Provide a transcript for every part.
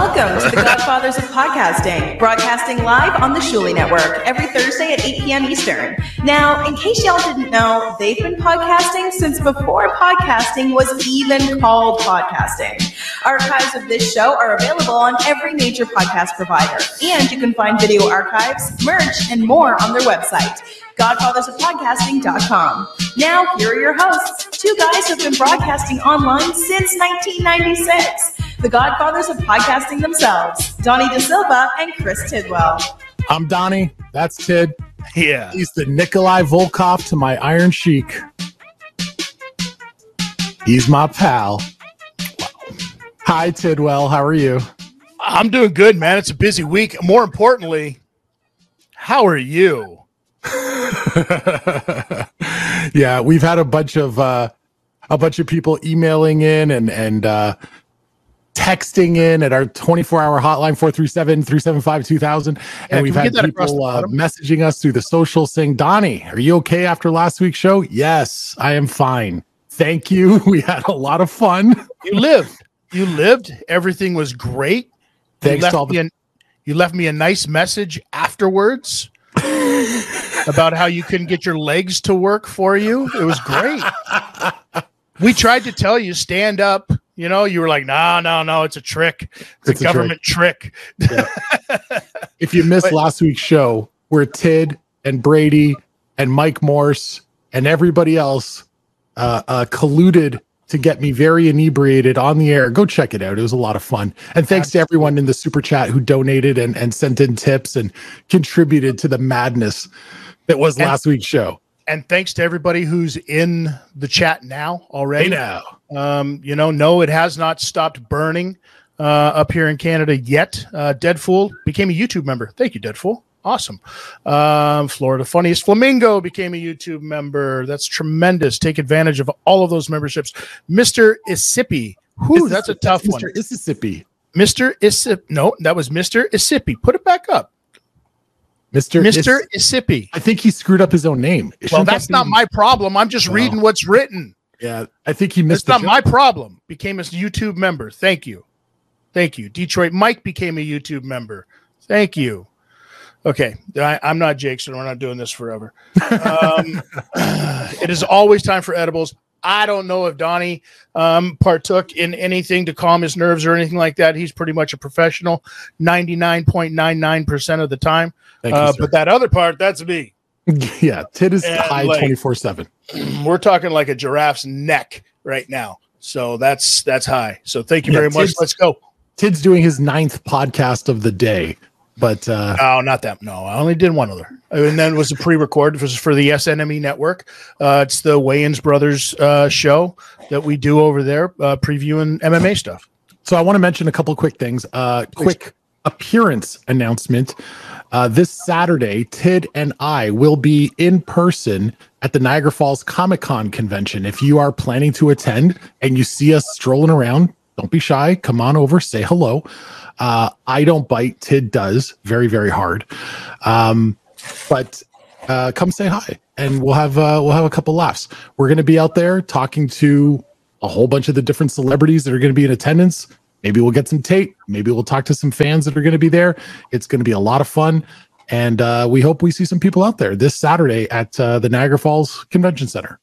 Welcome to the Godfathers of Podcasting, broadcasting live on the Shuli Network every Thursday at 8 p.m. Eastern. Now, in case y'all didn't know, they've been podcasting since before podcasting was even called podcasting. Archives of this show are available on every major podcast provider, and you can find video archives, merch, and more on their website godfathersofpodcasting.com. Now, here are your hosts, two guys who've been broadcasting online since 1996. The godfathers of podcasting themselves, Donnie De Silva and Chris Tidwell. I'm Donnie. That's Tid. Yeah. He's the Nikolai Volkov to my Iron Sheik. He's my pal. Hi, Tidwell. How are you? I'm doing good, man. It's a busy week. More importantly, how are you? yeah, we've had a bunch of uh, a bunch of people emailing in and and uh, texting in at our 24 hour hotline 437-375-2000 and Yeah, we've we had get that across people uh, messaging us through the social saying donnie are you okay after last week's show yes i am fine thank you we had a lot of fun You lived. You lived. Everything was great. You Thanks left all the- a, you left me a nice message afterwards about how you couldn't get your legs to work for you. It was great. we tried to tell you stand up. You know, you were like, no, no, no, it's a trick. It's, It's a a trick. government trick. if you missed But- last week's show where tid and brady and mike morse and everybody else uh, uh, colluded to get me very inebriated on the air go check it out it was a lot of fun and thanks to everyone in the super chat who donated and, and sent in tips and contributed to the madness that was And- last week's show and thanks to everybody who's in the chat now already. Hey now. Um, you know, no, it has not stopped burning uh, up here in Canada yet. Uh, Deadfool became a YouTube member. Thank you, Deadfool. Awesome. Um, Florida Funniest Flamingo became a YouTube member. That's tremendous. Take advantage of all of those memberships. Mr. Isipi. Whew, that's a tough one. Mr. Mississippi. Mr. Isip. No, that was Mr. Isipi. Put it back up. Mr. Mr. Is- Isipi. I think he screwed up his own name. Well, Shouldn't that that's be- not my problem. I'm just Well. reading what's written. Yeah, I think he missed. It's not my problem. Became a YouTube member. Thank you. Thank you. Detroit Mike became a YouTube member. Thank you. Okay. I, I'm not Jake, so we're not doing this forever. Um, it is always time for edibles. I don't know if Donnie um, partook in anything to calm his nerves or anything like that. He's pretty much a professional 99.99% of the time. You, Uh, but that other part, that's me. yeah, Tid is And, high twenty four seven. We're talking like a giraffe's neck right now. So that's that's high. So thank you Yeah, very much. Tid's- Let's go. Tid's doing his ninth podcast of the day, but uh, Oh, not that. No, I only did one other, and then it was a pre-record. It was for the SNME network. Uh, it's the Wayans Brothers uh, show that we do over there, uh, previewing MMA stuff. so I want to mention a couple quick things. Uh, quick appearance announcement. Uh, this Saturday, Tid and I will be in person at the Niagara Falls Comic Con convention. If you are planning to attend and you see us strolling around, don't be shy. Come on over, say hello. Uh, I don't bite. Tid does very, very hard. Um, but uh, come say hi, and we'll have uh, we'll have a couple laughs. We're going to be out there talking to a whole bunch of the different celebrities that are going to be in attendance. Maybe we'll get some tape. Maybe we'll talk to some fans that are going to be there. It's going to be a lot of fun. And uh, we hope we see some people out there this Saturday at uh, the Niagara Falls Convention Center.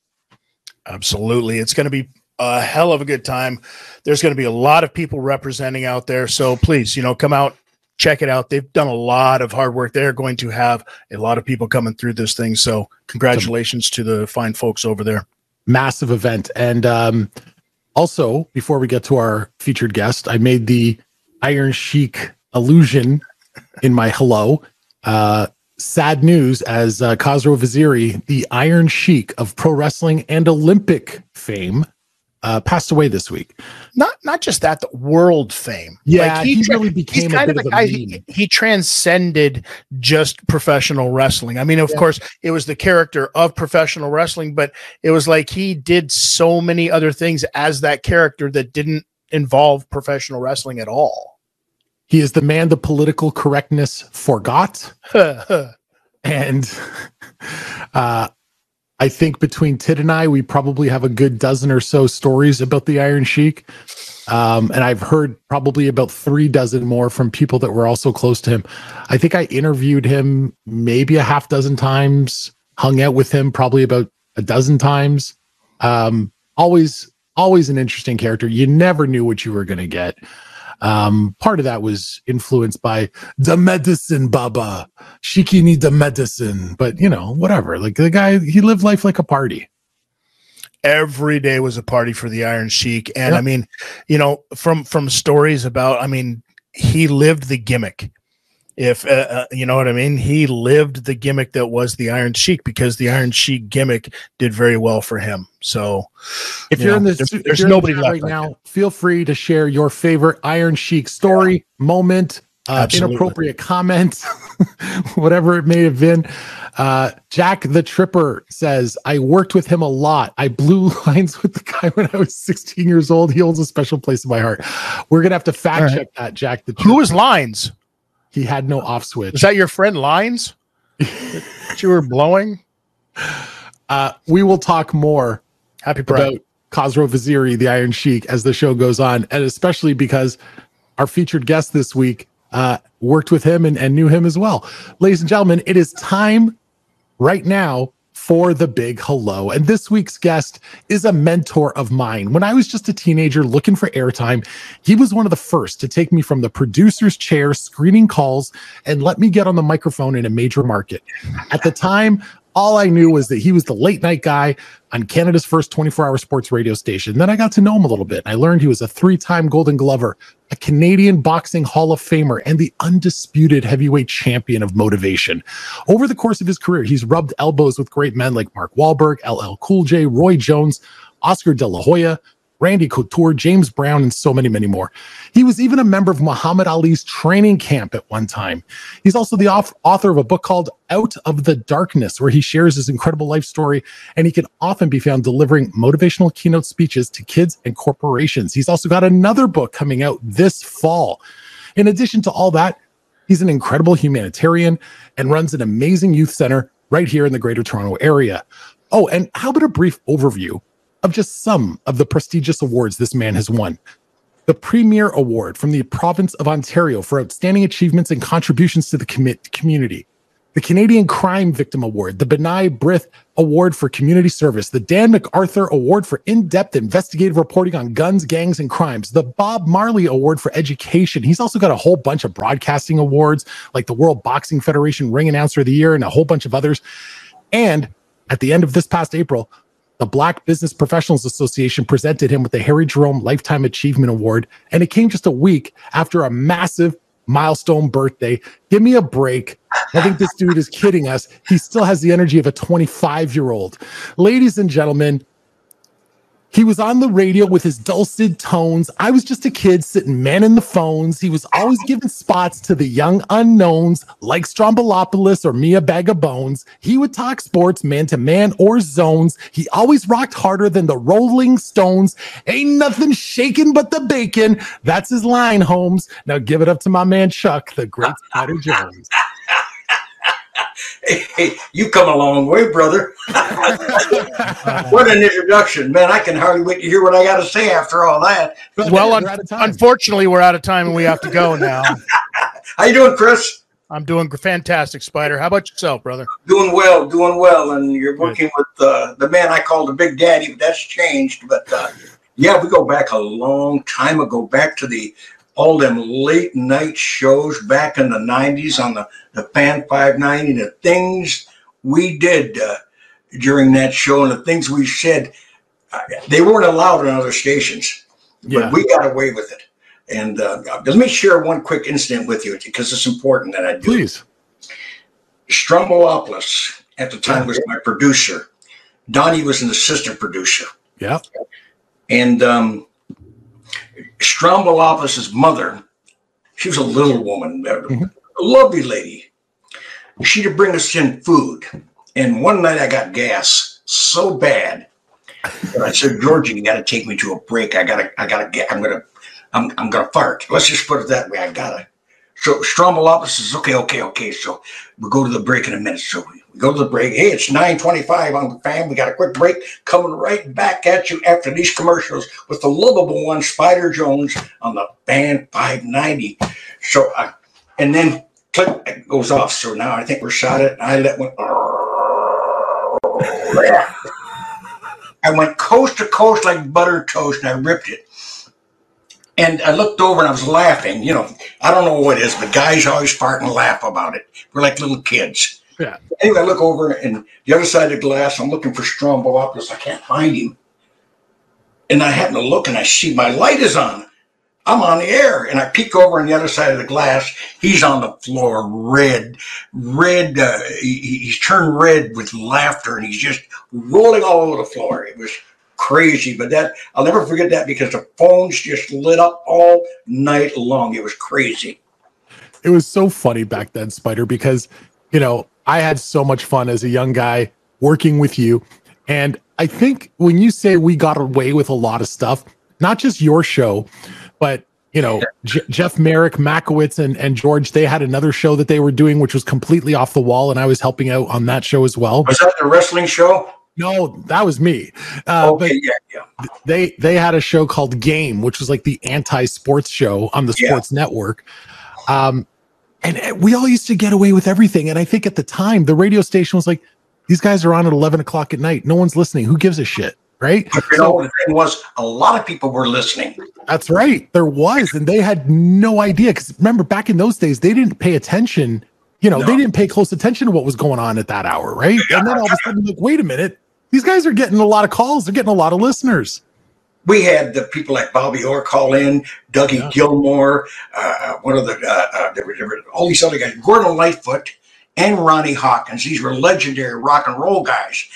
Absolutely. It's going to be a hell of a good time. There's going to be a lot of people representing out there. So please, you know, come out, check it out. They've done a lot of hard work. They're going to have a lot of people coming through this thing. So congratulations to the fine folks over there. Massive event. And um, also, before we get to our featured guest, I made the Iron Sheik illusion in my hello. Uh, sad news as uh, Khosrow Vaziri, the Iron Sheik of pro wrestling and Olympic fame, uh, passed away this week. Not not just that, the world fame. Yeah, he, really became a kind of a guy. He, he transcended just professional wrestling. I mean, of course, it was the character of professional wrestling, but it was like he did so many other things as that character that didn't involve professional wrestling at all. He is the man the political correctness forgot. and uh, I think between Tid and I, we probably have a good dozen or so stories about the Iron Sheik. Um, and I've heard probably about three dozen more from people that were also close to him. I think I interviewed him maybe a half dozen times, hung out with him probably about a dozen times. Um, always, always an interesting character. You never knew what you were going to get. Um, part of that was influenced by the medicine, Baba. Shiki need the medicine, but you know, whatever. Like the guy, he lived life like a party. every day was a party for the Iron Sheik, and Yeah. I mean, you know, from from stories about, I mean, he lived the gimmick. If uh, uh, you know what I mean, he lived the gimmick that was the Iron Sheik because the Iron Sheik gimmick did very well for him. So, If you you're know, in this, there's, the nobody left right like now. that. Feel free to share your favorite Iron Sheik story, moment, uh, inappropriate comment, whatever it may have been. Uh, Jack the Tripper says, I worked with him a lot. I blew lines with the guy when I was 16 years old. He holds a special place in my heart. We're going to have to fact right. check that, Jack the Tripper. Who was Lines? He had no off switch. Is that your friend Lines? that you were blowing? Uh, we will talk more Happy Pride. about Khosrow Vaziri, the Iron Sheik, as the show goes on, and especially because our featured guest this week uh, worked with him and, and knew him as well. Ladies and gentlemen, it is time right now for the big hello. And this week's guest is a mentor of mine. When I was just a teenager looking for airtime, he was one of the first to take me from the producer's chair, screening calls, and let me get on the microphone in a major market. At the time, all I knew was that he was the late night guy on Canada's first 24 hour sports radio station. Then I got to know him a little bit. I learned he was a three time Golden Glover, a Canadian Boxing Hall of Famer, and the undisputed heavyweight champion of motivation. Over the course of his career, he's rubbed elbows with great men like Mark Wahlberg, LL Cool J, Roy Jones, Oscar De La Hoya, Randy Couture, James Brown, and so many, many more. He was even a member of Muhammad Ali's training camp at one time. He's also the author of a book called Out of the Darkness, where he shares his incredible life story, and he can often be found delivering motivational keynote speeches to kids and corporations. He's also got another book coming out this fall. In addition to all that, he's an incredible humanitarian and runs an amazing youth center right here in the Greater Toronto area. Oh, and how about a brief overview of just some of the prestigious awards this man has won? The Premier Award from the province of Ontario for outstanding achievements and contributions to the commi- community. The Canadian Crime Victim Award, the B'nai Brith Award for Community Service, the Dan McArthur Award for in depth investigative reporting on guns, gangs, and crimes, the Bob Marley Award for Education. He's also got a whole bunch of broadcasting awards, like the World Boxing Federation Ring Announcer of the Year, and a whole bunch of others. And at the end of this past April, the Black Business Professionals Association presented him with the Harry Jerome Lifetime Achievement Award, and it came just a week after a massive milestone birthday. Give me a break. I think this dude is kidding us. He still has the energy of a 25 year old. Ladies and gentlemen, he was on the radio with his dulcet tones. I was just a kid sitting manning the phones. He was always giving spots to the young unknowns like Stroumboulopoulos or Mia Bag of Bones. He would talk sports man to man or zones. He always rocked harder than the Rolling Stones. Ain't nothing shaking but the bacon. That's his line, Holmes. Now give it up to my man Chuck, the great Spider Jones. Hey, hey, you come a long way, brother. what an introduction, man! I can hardly wait to hear what I got to say after all that. Well, un- unfortunately, we're out of time and we have to go now. How you doing, Chris? I'm doing fantastic, Spider. How about yourself, brother? Doing well, doing well, and you're working with uh, the man I call the Big Daddy, but that's changed. But uh, yeah, we go back a long time ago, back to the all them late night shows back in the '90s on the the Fan 590, the things we did uh, during that show, and the things we said, uh, they weren't allowed on other stations, but Yeah. we got away with it. And uh, let me share one quick incident with you because it's important that I do. Please. Stroumboulopoulos at the time was my producer. Donnie was an assistant producer. Yeah. And um, Stroumboulopoulos' mother, she was a little woman, a lovely lady. She'd bring us in food. And one night I got gas so bad I said, Georgie, you got to take me to a break. I gotta, I gotta get, I'm gonna, I'm, I'm gonna fart. Let's just put it that way. I gotta. So Stroumboulopoulos says, okay, okay, okay. So we'll go to the break in a minute. So go to the break. Hey, it's 925 on the fan. We got a quick break coming right back at you after these commercials with the lovable one, Spider Jones, on the fan 590. So, uh, and then click it goes off. So now I think we're shot at. And I let one. I went coast to coast like butter toast and I ripped it. And I looked over and I was laughing. You know, I don't know what it is, but guys always fart and laugh about it. We're like little kids. Yeah. Anyway, I look over and the other side of the glass, I'm looking for Stroumboulopoulos. I can't find him. And I happen to look and I see my light is on. I'm on the air and I peek over on the other side of the glass. He's on the floor, red, red. Uh, he, he's turned red with laughter and he's just rolling all over the floor. It was crazy, but that I'll never forget that because the phones just lit up all night long. It was crazy. It was so funny back then, Spider, because you know I had so much fun as a young guy working with you, and I think when you say we got away with a lot of stuff, not just your show, but you know J- Jeff Marek, Makowitz, and and George, they had another show that they were doing which was completely off the wall, and I was helping out on that show as well. Was that the wrestling show? No, that was me. Uh, Okay, but yeah, yeah. they they had a show called Game, which was like the anti-sports show on the Yeah. Sports Network. Um, and uh, we all used to get away with everything. And I think at the time, the radio station was like, "These guys are on at eleven o'clock at night. No one's listening. Who gives a shit?" Right? But you know, the thing was, a lot of people were listening. That's right. There was, and they had no idea. Because remember, back in those days, they didn't pay attention. You know, they didn't pay close attention to what was going on at that hour, right? And then all of a sudden, like, wait a minute, these guys are getting a lot of calls. They're getting a lot of listeners. We had the people like Bobby Orr call in, Dougie Gilmour, uh, one of the, uh, uh, there were, there were all these other guys, Gordon Lightfoot, and Ronnie Hawkins. These were legendary rock and roll guys.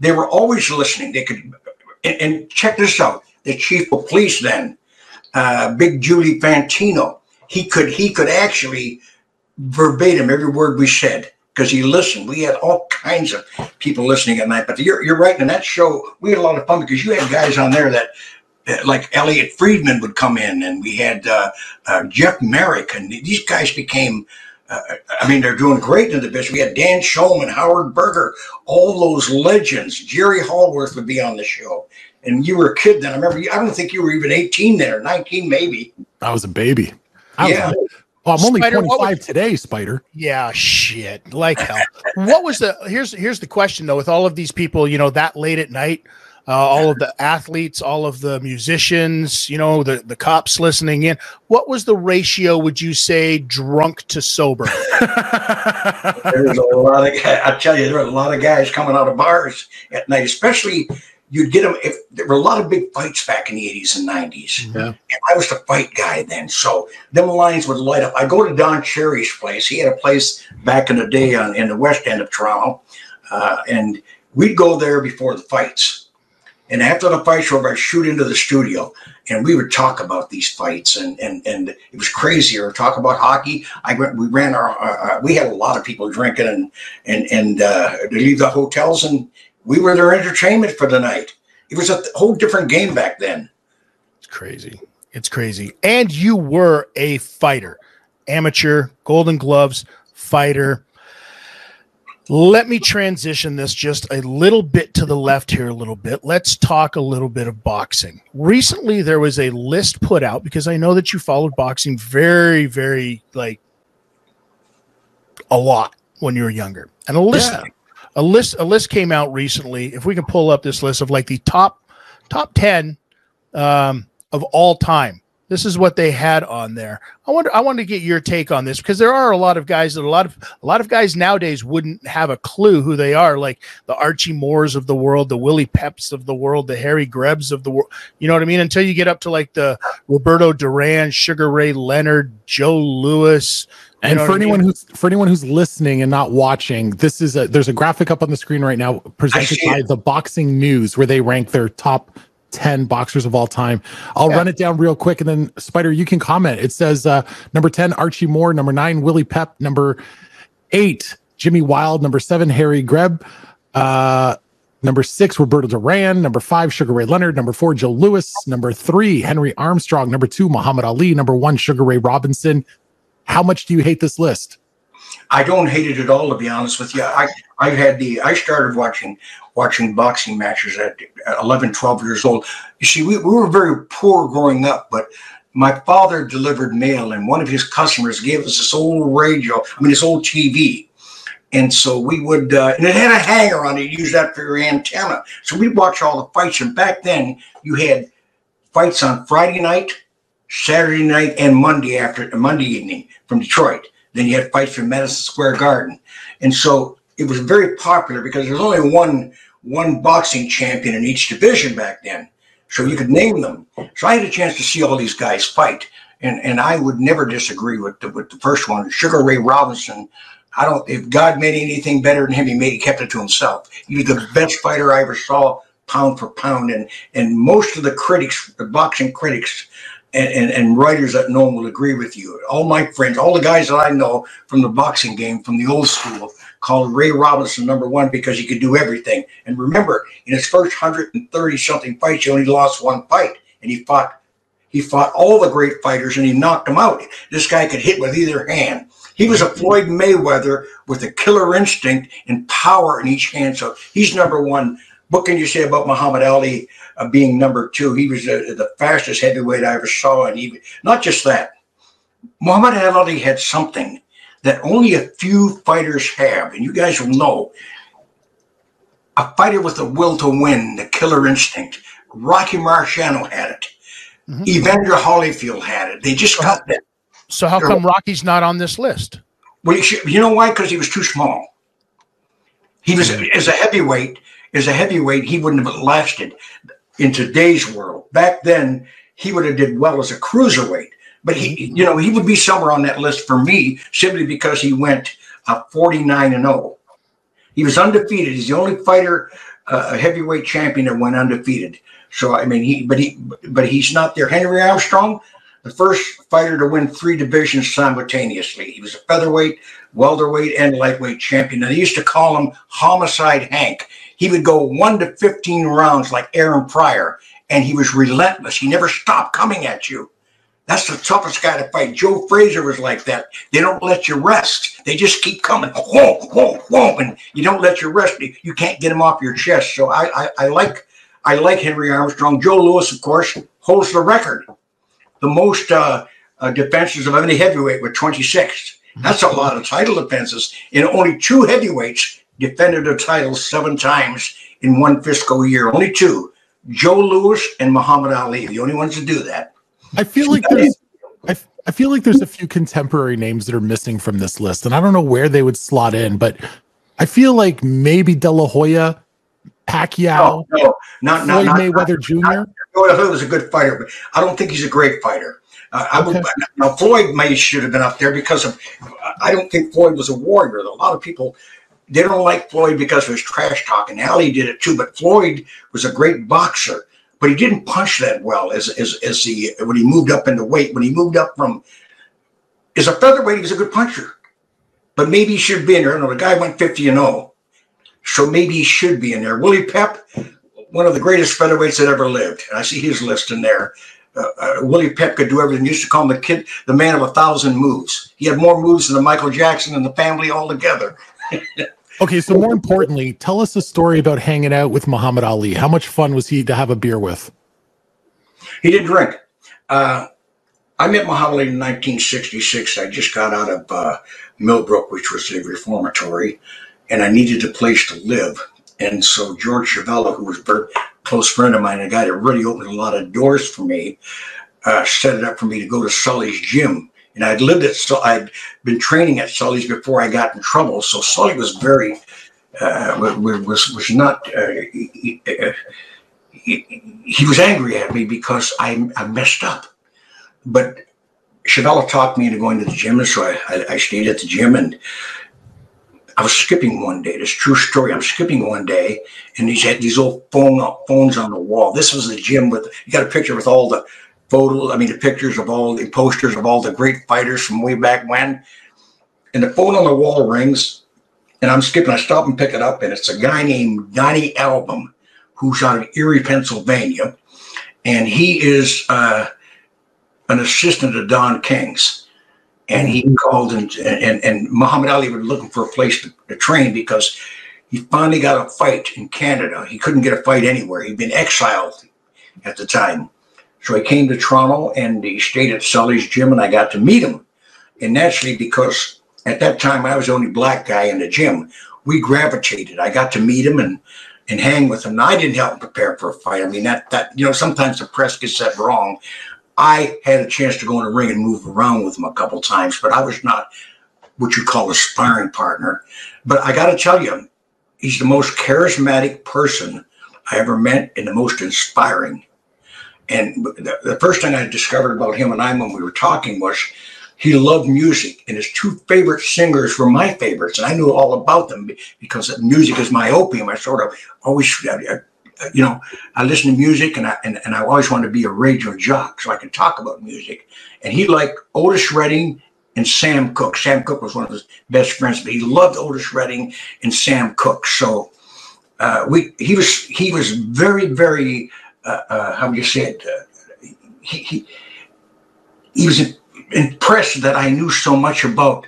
They were always listening. They could, and, and check this out: the chief of police then, uh, Big Julie Fantino. He could he could actually verbatim every word we said because he listened. We had all kinds of people listening at night. But you're, you're right. In that show, we had a lot of fun because you had guys on there that, uh, like Elliotte Friedman would come in, and we had uh, uh, Jeff Marek, and these guys became. Uh, I mean, they're doing great in the business. We had Dan Shulman, Howard Berger, all those legends. Jerry Howarth would be on the show. And you were a kid then. I remember. you- I don't think you were even 18 then, or 19 maybe. I was a baby. I was- Yeah. oh, I'm only Spider, 25 would- today, Spider. Yeah, shit. Like hell. what was the here's here's the question though, with all of these people, you know, that late at night, uh, all of the athletes, all of the musicians, you know, the, the cops listening in. What was the ratio, would you say, drunk to sober? There's a lot of guys, I tell you, there were a lot of guys coming out of bars at night, especially you'd get them if there were a lot of big fights back in the 80s and 90s. Yeah. And I was the fight guy then. So them lines would light up. I go to Don Cherry's place. He had a place back in the day on, in the west end of Toronto. Uh, and we'd go there before the fights. And after the fights were over, I'd shoot into the studio and we would talk about these fights and, and, and it was crazier. talk about hockey. I went, we ran our, we had a lot of people drinking and, and, and, uh, they leave the hotels and we were their entertainment for the night. It was a whole different game back then. It's crazy. It's crazy. And you were a fighter, amateur, golden gloves, fighter. Let me transition this just a little bit to the left here, a little bit. Let's talk a little bit of boxing. Recently, there was a list put out because I know that you followed boxing very, very like a lot when you were younger. And a list, Yeah. a list, a list came out recently. If we can pull up this list of like the top top ten um, of all time. This is what they had on there. I wonder. I want to get your take on this because there are a lot of guys that a lot of a lot of guys nowadays wouldn't have a clue who they are, like the Archie Moores of the world, the Willie Peps of the world, the Harry Grebs of the world. You know what I mean? Until you get up to like the Roberto Duran, Sugar Ray Leonard, Joe Louis. you And know for what I anyone mean? who's for anyone who's listening and not watching, this is a there's a graphic up on the screen right now presented by the Boxing News where they rank their top 10 boxers of all time. I'll Yeah. run it down real quick and then Spider, you can comment. It says uh number 10, Archie Moore, number nine, Willie Pep, number eight, Jimmy Wilde, number seven, Harry Greb, uh Number six, Roberto Duran. Number five, Sugar Ray Leonard. Number four, Joe Louis. Number three, Henry Armstrong. Number two, Muhammad Ali. Number one, Sugar Ray Robinson. How much do you hate this list? I don't hate it at all, to be honest with you. I I've had the I started watching watching boxing matches at 11, 12 years old. You see, we, we were very poor growing up, but my father delivered mail, and one of his customers gave us this old radio. I mean, this old TV. And so we would, uh, and it had a hanger on it. You use that for your antenna. So we'd watch all the fights. And back then, you had fights on Friday night, Saturday night, and Monday after Monday evening from Detroit. Then you had fights from Madison Square Garden, and so it was very popular because there was only one one boxing champion in each division back then, so you could name them. So I had a chance to see all these guys fight, and and I would never disagree with the, with the first one, Sugar Ray Robinson. I don't. If God made anything better than him, he made he kept it to himself. He was the best fighter I ever saw, pound for pound, and and most of the critics, the boxing critics, and, and, and writers that know him will agree with you. All my friends, all the guys that I know from the boxing game, from the old school, called Ray Robinson number one because he could do everything. And remember, in his first 130 something fights, he only lost one fight, and he fought. He fought all the great fighters and he knocked them out. This guy could hit with either hand. He was a Floyd Mayweather with a killer instinct and power in each hand. So he's number one. What can you say about Muhammad Ali uh, being number two? He was uh, the fastest heavyweight I ever saw, and he not just that. Muhammad Ali had something that only a few fighters have, and you guys will know. A fighter with a will to win, the killer instinct. Rocky Marciano had it. Mm-hmm. Evander Holyfield had it. They just got that. So how come Rocky's not on this list? Well, you, should, you know why? Because he was too small. He was mm-hmm. as a heavyweight. As a heavyweight, he wouldn't have lasted in today's world. Back then, he would have did well as a cruiserweight. But he, you know, he would be somewhere on that list for me simply because he went uh, 49 and 0. He was undefeated. He's the only fighter, uh, a heavyweight champion that went undefeated. So I mean, he, but he, but he's not there. Henry Armstrong, the first fighter to win three divisions simultaneously. He was a featherweight, welterweight, and lightweight champion. And they used to call him Homicide Hank. He would go one to 15 rounds like Aaron Pryor, and he was relentless. He never stopped coming at you. That's the toughest guy to fight. Joe Frazier was like that. They don't let you rest. They just keep coming. Whoa, whoa, whoa, and you don't let you rest. You can't get them off your chest. So I, I, I like, I like Henry Armstrong. Joe Louis, of course, holds the record, the most uh, uh, defenses of any heavyweight with 26. That's a lot of title defenses. And only two heavyweights defended a title seven times in one fiscal year. Only two, Joe Louis and Muhammad Ali, the only ones to do that. I feel like there's I, I feel like there's a few contemporary names that are missing from this list, and I don't know where they would slot in, but I feel like maybe De La Hoya, Pacquiao, No, no, not, not, Floyd not Mayweather Jr. Floyd was a good fighter, but I don't think he's a great fighter. Uh, I would, now Floyd may should have been up there because of. I don't think Floyd was a warrior. A lot of people they don't like Floyd because of his trash talking. Ali did it too, but Floyd was a great boxer, but he didn't punch that well as as as he when he moved up into weight. When he moved up from as a featherweight, he was a good puncher, but maybe he should be in there. No, the guy went fifty and zero, so maybe he should be in there. Willie Pep, one of the greatest featherweights that ever lived. And I see his list in there. Uh, uh, Willie Pep could do everything. Used to call him the kid, the man of a thousand moves. He had more moves than the Michael Jackson and the family all together. Okay, so more importantly, tell us a story about hanging out with Muhammad Ali. How much fun was he to have a beer with? He didn't drink. Uh, I met Muhammad Ali in 1966. I just got out of uh, Millbrook, which was a reformatory, and I needed a place to live. And so George Chuvalo, who was a close friend of mine, a guy that really opened a lot of doors for me, uh, set it up for me to go to Sully's gym. And I'd lived at, so I'd been training at Sully's before I got in trouble. So Sully was very, uh, was was not. Uh, he, he, was angry at me because I, I messed up. But Chuvalo talked me into going to the gym, and so I, I, stayed at the gym and I was skipping one day. This true story. I'm skipping one day, and he's had these old phone phones on the wall. This was the gym with you got a picture with all the photos. I mean, the pictures of all the posters of all the great fighters from way back when. And the phone on the wall rings, and I'm skipping. I stop and pick it up, and it's a guy named Donnie Album, who's out of Erie, Pennsylvania, and he is uh, an assistant to Don King's and he called and and, and Muhammad Ali was looking for a place to, to, train because he finally got a fight in Canada. He couldn't get a fight anywhere. He'd been exiled at the time. So I came to Toronto and he stayed at Sully's gym and I got to meet him. And naturally, because at that time I was the only black guy in the gym, we gravitated. I got to meet him and and hang with him. Now, I didn't help him prepare for a fight. I mean, that that you know, sometimes the press gets that wrong. I had a chance to go in the ring and move around with him a couple times, but I was not what you call a sparring partner. But I got to tell you, he's the most charismatic person I ever met and the most inspiring. And the, the first thing I discovered about him and I when we were talking was he loved music, and his two favorite singers were my favorites, and I knew all about them because music is my opium. I sort of always you know, I listen to music and I and, and I always wanted to be a radio jock so I could talk about music. And he liked Otis Redding and Sam Cooke. Sam Cooke was one of his best friends, but he loved Otis Redding and Sam Cooke. So uh, we he was he was very very uh, uh, how you say it? Uh, he, he he was impressed that I knew so much about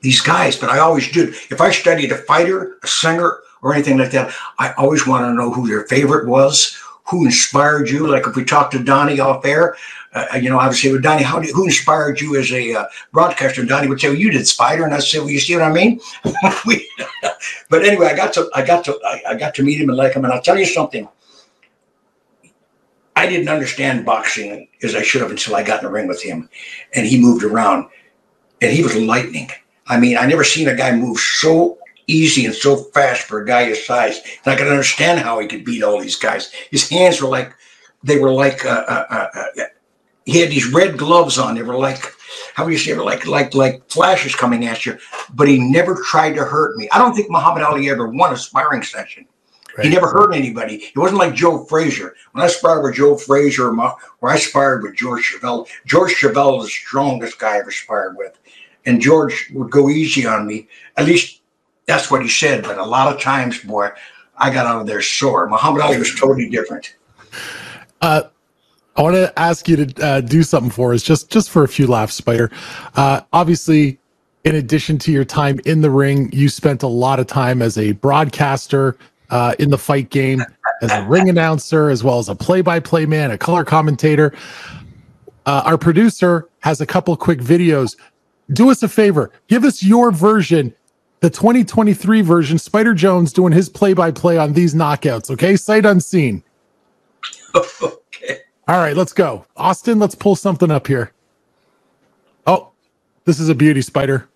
these guys, but I always did. If I studied a fighter, a singer, or anything like that. I always want to know who their favorite was, who inspired you. Like if we talked to Donnie off air, uh, you know, I would say, well, Donnie, how who inspired you as a uh, broadcaster? And Donnie would say, well, you did Spider. And I said, well, you see what I mean? we, but anyway, I got to, I got to, I, I got to meet him and like him. And I'll tell you something. I didn't understand boxing as I should have until I got in the ring with him, and he moved around, and he was lightning. I mean, I never seen a guy move so easy and so fast for a guy his size. And I can understand how he could beat all these guys. His hands were like, they were like, uh, uh, uh, uh he had these red gloves on. They were like, how do you say, it? like, like, like flashes coming at you. But he never tried to hurt me. I don't think Muhammad Ali ever won a sparring session. Right. He never hurt anybody. It wasn't like Joe Frazier. When I sparred with Joe Frazier, or I sparred with George Chuvalo, George Chuvalo was the strongest guy I ever sparred with. And George would go easy on me. At least that's what he said. But a lot of times, boy, I got out of there sore. Muhammad Ali was totally different. Uh, I want to ask you to uh, do something for us, just just for a few laughs, Spider. Uh, obviously, in addition to your time in the ring, you spent a lot of time as a broadcaster uh, in the fight game, as a ring announcer, as well as a play-by-play man, a color commentator. Uh, our producer has a couple quick videos. Do us a favor, give us your version the 2023 version, Spider Jones doing his play by play on these knockouts. Okay, sight unseen. okay. All right, let's go. Austin, let's pull something up here. Oh, this is a beauty, Spider.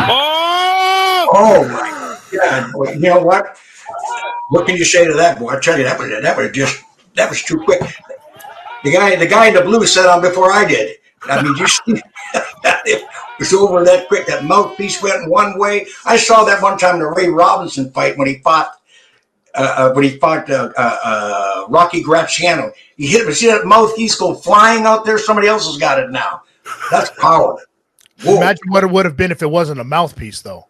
Oh, oh my God. Boy, you know what? What can you say to that, boy? I tell you, that was, that was just, that was too quick. The guy, the guy in the blue set on before I did. I mean, you see, it was over that quick. That mouthpiece went one way. I saw that one time in the Ray Robinson fight when he fought uh, uh, when he fought uh, uh, uh Rocky Graziano. He hit him. See that mouthpiece go flying out there? Somebody else has got it now. That's power. Whoa. Imagine what it would have been if it wasn't a mouthpiece, though.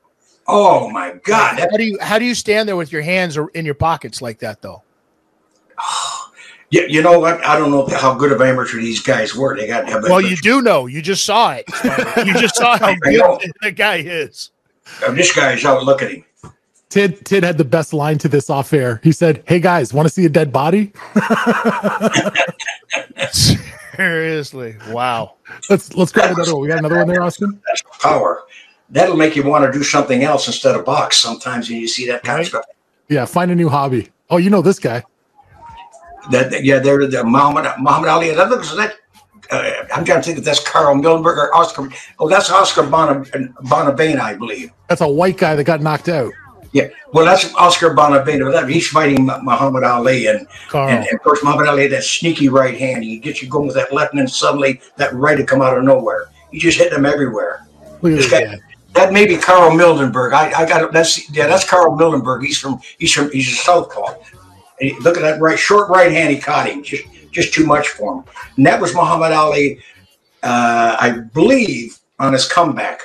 Oh my God! How do you how do you stand there with your hands in your pockets like that, though? Yeah, you know what? I don't know how good of amateur these guys were. They got to Well, you do know. You just saw it. you just saw how good the guy is. Uh, this guy's out. Look at him. Tid Tid had the best line to this off air. He said, "Hey guys, want to see a dead body?" Seriously, wow. Let's let's grab another one. We got another one there, Austin. That's power. That'll make you want to do something else instead of box. Sometimes when you see that kind of stuff. Yeah, find a new hobby. Oh, you know this guy. That yeah, they're the Muhammad Muhammad Ali. That looks that. Uh, I'm trying to think if that's Carl Millenberg or Oscar. Oh, that's Oscar Bona, Bonavena, I believe. That's a white guy that got knocked out. Yeah, well, that's Oscar Bonavena. He's fighting Muhammad Ali, and, and, and of course Muhammad Ali that sneaky right hand. He gets you going with that left, and then suddenly that right to come out of nowhere. He just hit them everywhere. Look at This guy. That may be Carl Mildenberg. I, I got. That's yeah, that's Carl Mildenberg. He's from he's from he's a southpaw. Look at that right short right hand. He caught him just just too much for him. And that was Muhammad Ali, uh, I believe, on his comeback.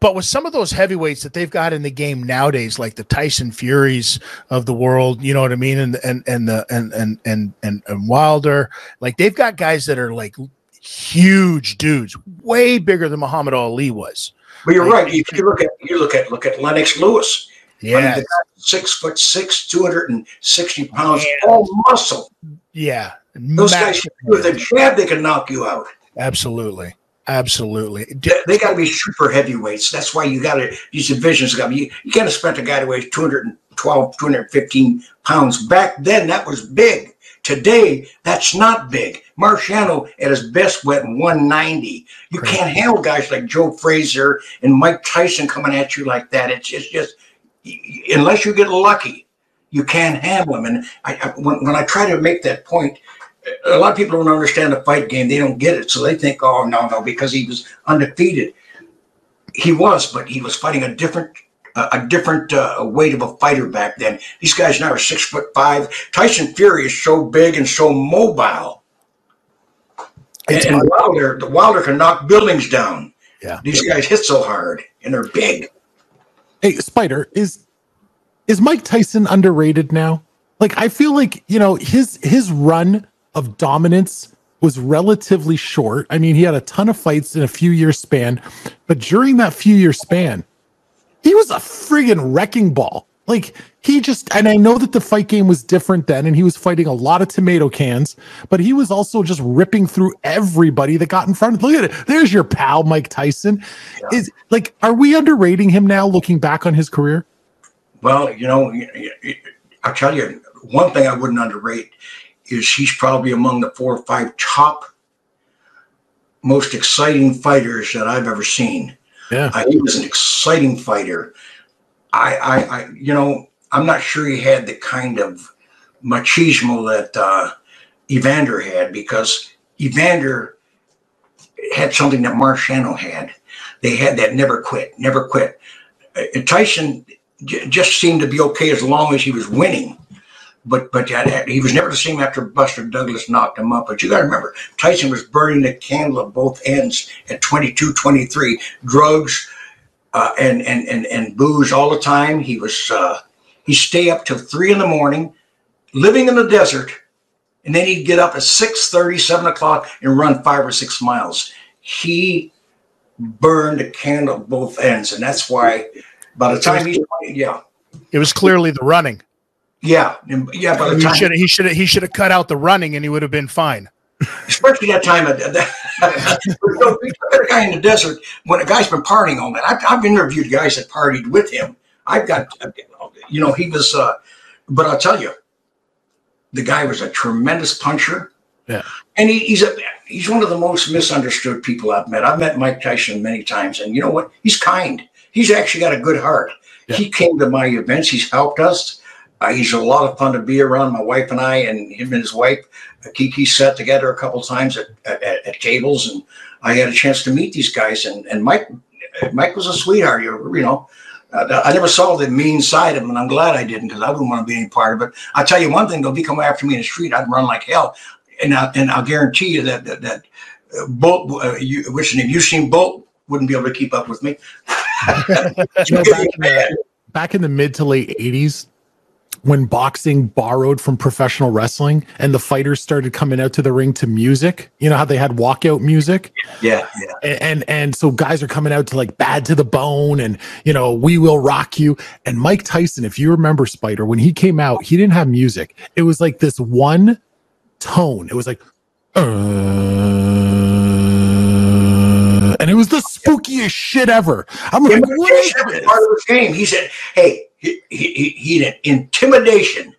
But with some of those heavyweights that they've got in the game nowadays, like the Tyson Furies of the world, you know what I mean, and and and the and and and and, and Wilder, like they've got guys that are like huge dudes, way bigger than Muhammad Ali was. But you're right. If you look at you look at look at Lennox Lewis. Yeah, six foot six, two hundred and sixty pounds, all muscle. yeah, Those guys with a jab, they can knock you out. absolutely, absolutely. They, they got to be super heavyweights. That's why you got to these divisions. Got you. You can't expect a guy to weigh 212, 215 pounds. Back then, that was big. Today, that's not big. Marciano at his best went 190. You can't handle guys like Joe Frazier and Mike Tyson coming at you like that. It's just, just unless you get lucky, you can't handle them. And I, I, when, when I try to make that point, a lot of people don't understand the fight game. They don't get it. So they think, oh, no, no, because he was undefeated. He was, but he was fighting a different a a different uh, weight of a fighter back then. These guys now are six foot five. Tyson Fury is so big and so mobile. And, and Wilder, the Wilder can knock buildings down. Yeah. These guys hit so hard and they're big. Hey, Spider, is is Mike Tyson underrated now? Like I feel like, you know, his his run of dominance was relatively short. I mean, he had a ton of fights in a few year span, but during that few year span, he was a friggin' wrecking ball. Like he just, and I know that the fight game was different then, and he was fighting a lot of tomato cans, but he was also just ripping through everybody that got in front of. Look at it. There's your pal, Mike Tyson. Is like, are we underrating him now? Looking back on his career, Well, you know, I'll tell you one thing I wouldn't underrate is he's probably among the four or five top most exciting fighters that I've ever seen. Yeah. Uh, he was an exciting fighter. I, I, I, you know, I'm not sure he had the kind of machismo that uh, Evander had because Evander had something that Marciano had. They had that never quit, never quit. Uh, Tyson j- just seemed to be okay as long as he was winning. But but he was never the same after Buster Douglas knocked him up. But you got to remember, Tyson was burning the candle at both ends at 22, 23. Drugs uh, and, and, and, and booze all the time. He was, uh, he'd stay up till three in the morning, living in the desert. And then he'd get up at 6 7 o'clock and run five or six miles. He burned a candle at both ends. And that's why by the time he's, yeah, It was clearly the running. Yeah, yeah, by the He time, should he should he should have cut out the running and he would have been fine. especially that time of the guy in the desert when a guy's been partying all night. I've, I've interviewed guys that partied with him. I've got, you know, he was, uh, but I'll tell you, the guy was a tremendous puncher. Yeah. And he, he's a he's one of the most misunderstood people I've met. I've met Mike Tyson many times, and you know what? He's kind. He's actually got a good heart. He came to my events. He's helped us. Uh, he's a lot of fun to be around. My wife and I, and him and his wife, uh, Kiki, sat together a couple times at, at, at tables, and I had a chance to meet these guys. And and Mike, Mike was a sweetheart. You you know, uh, I never saw the mean side of him, and I'm glad I didn't because I wouldn't want to be any part of it. I'll tell you one thing: they'll be coming after me in the street. I'd run like hell, and I, and I'll guarantee you that that, that uh, Bolt, uh, you, what's his name? You seen Bolt? Wouldn't be able to keep up with me. You know, back, in the, back in the mid to late 80s, when boxing borrowed from professional wrestling and the fighters started coming out to the ring to music. You know how they had walkout music? Yeah, yeah. And, and and so guys are coming out to like bad to the bone and you know we will rock you and mike tyson if you remember spider when he came out he didn't have music it was like this one tone it was like uh, and it was the spookiest shit ever i'm like what is Intimidation was this? part of his game. He said, "Hey, he, he, he, he intimidation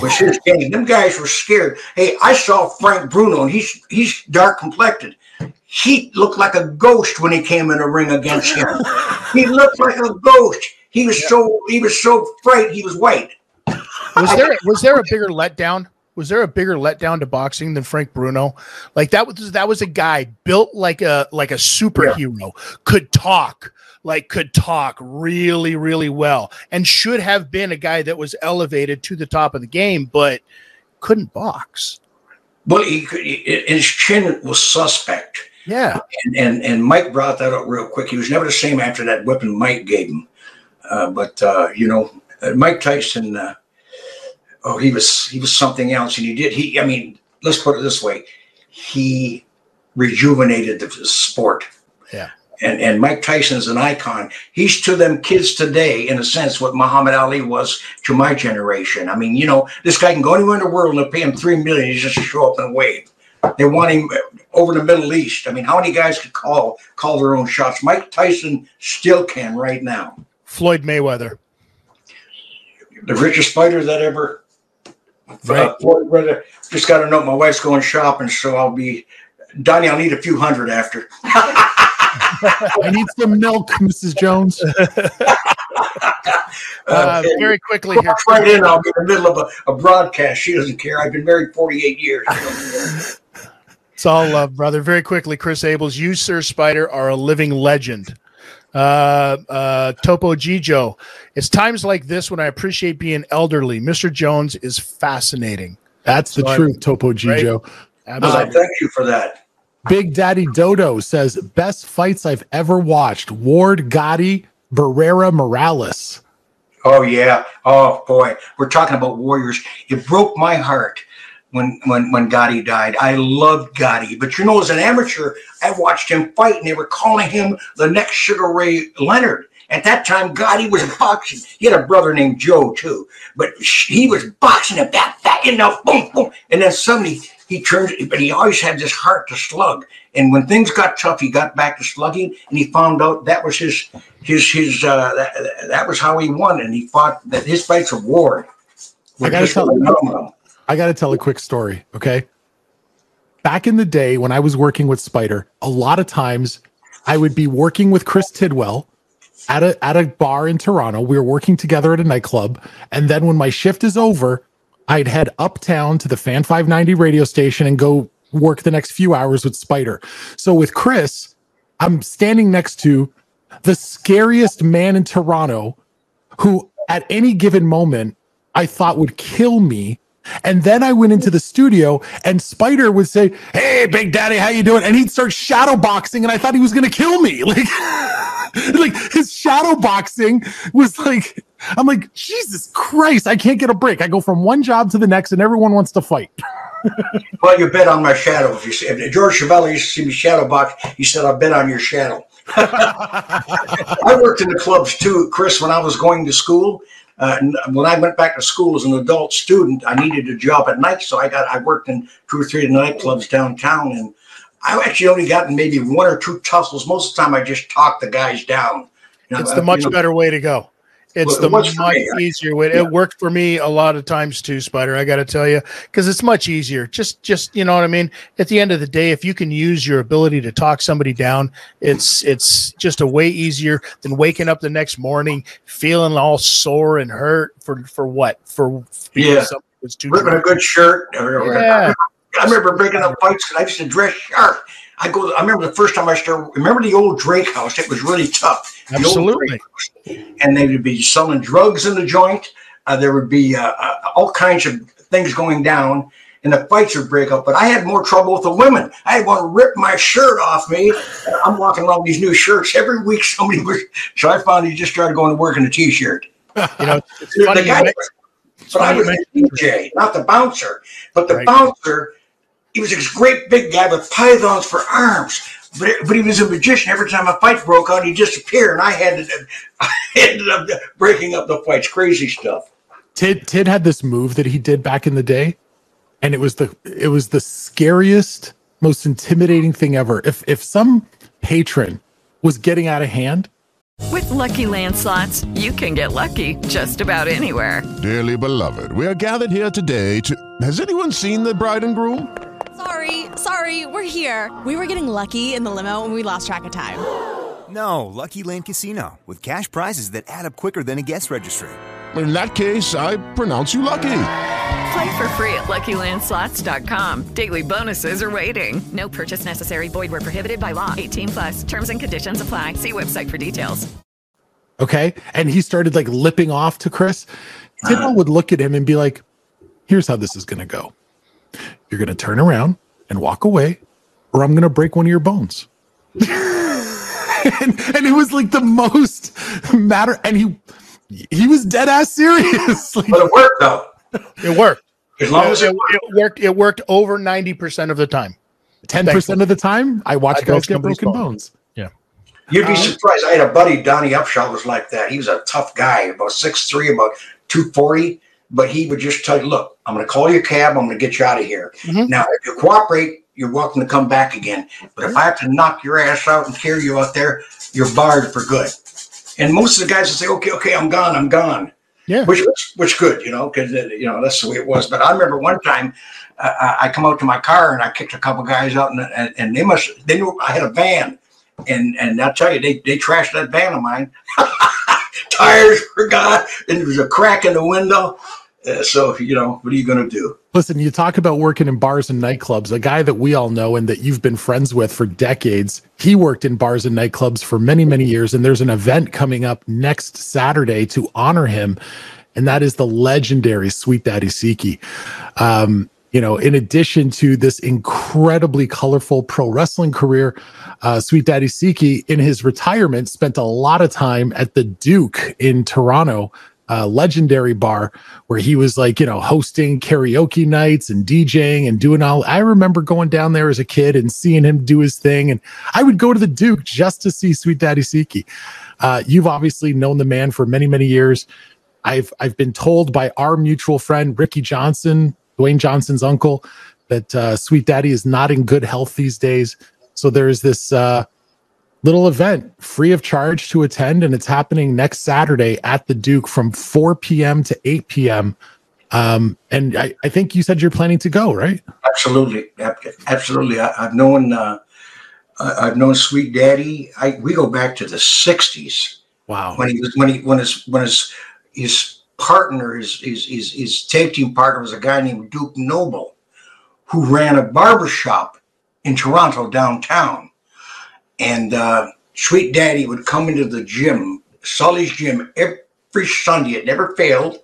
was his game. Them guys were scared. Hey, I saw Frank Bruno, and he's he's dark complected. He looked like a ghost when he came in the ring against him. he looked like a ghost. He was so he was so fright. He was white. Was there was there a bigger letdown? Was there a bigger letdown to boxing than Frank Bruno? Like that was that was a guy built like a like a superhero, could talk, like could talk really really well, and should have been a guy that was elevated to the top of the game, but couldn't box. Well, he, could- he, his chin was suspect. Yeah, and, and and Mike brought that up real quick. He was never the same after that weapon Mike gave him. Uh, but uh, you know, uh, Mike Tyson, uh, oh, he was he was something else, and he did. He, I mean, let's put it this way: he rejuvenated the sport. Yeah. And and Mike Tyson's an icon. He's to them kids today, in a sense, what Muhammad Ali was to my generation. I mean, you know, this guy can go anywhere in the world and pay him three million. Just to show up and wave. They want him over in the Middle East. I mean, how many guys could call call their own shots? Mike Tyson still can right now. Floyd Mayweather. The richest fighter that ever. Right. Uh, Floyd Mayweather. Just got to know my wife's going shopping, so I'll be. Donnie, I'll need a few hundred after. i need some milk mrs jones Uh, Okay. very quickly here. Right in. I'll be in the middle of a, a broadcast. She doesn't care. I've been married 48 years. It's all love, brother. Very quickly, Chris Abels, you, Sir Spider, are a living legend. Uh, uh, Topo Gigio, it's times like this when I appreciate being elderly. Mr. Jones is fascinating. that's the So I- truth topo gigio Well, Absolutely. thank you for that. Big Daddy Dodo says best fights I've ever watched. Ward Gatti, Barrera Morales. Oh yeah. Oh boy. We're talking about warriors. It broke my heart when when when Gatti died. I loved Gatti, but you know, as an amateur, I watched him fight, and they were calling him the next Sugar Ray Leonard. At that time, Gatti was boxing. He had a brother named Joe too, but he was boxing at that know, boom boom, and then suddenly he turned. But he always had this heart to slug. And when things got tough, he got back to slugging, and he found out that was his his his uh, that, that was how he won, and he fought that his fights of war. I gotta tell- phenomenal. I got to tell a quick story, okay? Back in the day when I was working with Spider, a lot of times I would be working with Chris Tidwell at a at a bar in Toronto. We were working together at a nightclub, and then when my shift is over, I'd head uptown to the Fan 590 radio station and go work the next few hours with Spider. So with Chris, I'm standing next to the scariest man in Toronto who at any given moment I thought would kill me. And then I went into the studio and Spider would say, Hey, Big Daddy, how you doing? And he'd start shadow boxing and I thought he was going to kill me. Like, like his shadow boxing was like, I'm like, Jesus Christ, I can't get a break. I go from one job to the next and everyone wants to fight. Well, you bet on my shadow. If you see, if George Chuvalo used to see me shadow box, he said, "I bet on your shadow." I worked in the clubs too, Chris. When I was going to school, uh, when I went back to school as an adult student, I needed a job at night, so I got I worked in two or three nightclubs downtown, and I actually only gotten maybe one or two tussles. Most of the time, I just talk the guys down. You know, It's the much you know, better way to go. It's Well, the it much easier way. It worked for me a lot of times too, Spider. I got to tell you, because it's much easier. Just, just you know what I mean. At the end of the day, if you can use your ability to talk somebody down, it's it's just a way easier than waking up the next morning feeling all sore and hurt for for what for Yeah. too ripping a good shirt. Yeah. I remember breaking up fights because I used to dress sharp. I go. I remember the first time I started. Remember the old Drake House? It was really tough. Absolutely. And they would be selling drugs in the joint. Uh, there would be uh, uh, all kinds of things going down, and the fights would break up. But I had more trouble with the women. I had one rip my shirt off me. I'm walking around with these new shirts every week. Somebody was. So I finally just started going to work in a t-shirt. You know, it's The guy- But I was the DJ, not the bouncer. But the Right. bouncer, he was this great big guy with pythons for arms. But, but he was a magician. Every time a fight broke out, he'd disappear, and I had to, I ended up breaking up the fights. Crazy stuff. Tid Tid had this move that he did back in the day, and it was the it was the scariest, most intimidating thing ever. If if some patron was getting out of hand, With Lucky Land slots, you can get lucky just about anywhere. Dearly beloved, we are gathered here today to. Has anyone seen the bride and groom? Sorry, sorry, we're here. We were getting lucky in the limo and we lost track of time. No, Lucky Land Casino with cash prizes that add up quicker than a guest registry. In that case, I pronounce you lucky. Play for free at LuckyLandSlots.com. Daily bonuses are waiting. No purchase necessary. Void where prohibited by law. 18 plus. Terms and conditions apply. See website for details. okay, and he started like lipping off to Chris, Tidwell would look at him and be like, "Here's how this is going to go. You're going to turn around and walk away, or I'm going to break one of your bones." and, and it was like the most matter, and he he was dead ass serious. Like, But it worked, though. It worked. As long as it, it worked. it worked. It worked over ninety percent of the time. Ten percent of the time, I watch I guys get broken bone. bones. Yeah. You'd Um, be surprised. I had a buddy, Donnie Upshaw, was like that. He was a tough guy, about six three, about 240. But he would just tell you, look, I'm going to call you a cab. I'm going to get you out of here. Mhm. Now, if you cooperate, you're welcome to come back again. But if I have to knock your ass out and carry you out there, you're barred for good. And most of the guys would say, okay, okay, I'm gone. I'm gone. Yeah. Which which, which good, you know, because you know that's the way it was. But I remember one time uh, I I come out to my car and I kicked a couple guys out, and, and, and they must they knew I had a van, and and I'll tell you they they trashed that van of mine. Tires were gone, and there was a crack in the window. Uh, so you know what are you going to do? Listen, you talk about working in bars and nightclubs. A guy that we all know and that you've been friends with for decades. He worked in bars and nightclubs for many, many years. And there's an event coming up next Saturday to honor him, and that is the legendary Sweet Daddy Siki. Um, you know, in addition to this incredibly colorful pro wrestling career, uh, Sweet Daddy Siki, in his retirement, spent a lot of time at the Duke in Toronto, uh, legendary bar where he was like, you know, hosting karaoke nights and DJing and doing all. I remember going down there as a kid and seeing him do his thing. And I would go to the Duke just to see Sweet Daddy Siki. Uh, you've obviously known the man for many, many years. I've I've been told by our mutual friend Ricky Johnson, Dwayne Johnson's uncle, that uh, Sweet Daddy is not in good health these days. So there's this uh, little event free of charge to attend, and it's happening next Saturday at the Duke from 4 p.m. to 8 p.m. Um, and I, I think you said you're planning to go, right? Absolutely, absolutely. I, I've known uh, I've known Sweet Daddy. I we go back to the '60s. Wow. when he was when he when his when his his partner his his his, his tag team partner was a guy named Duke Noble, who ran a barber shop in Toronto downtown, and uh, Sweet Daddy would come into the gym, Sully's gym, every Sunday. It never failed.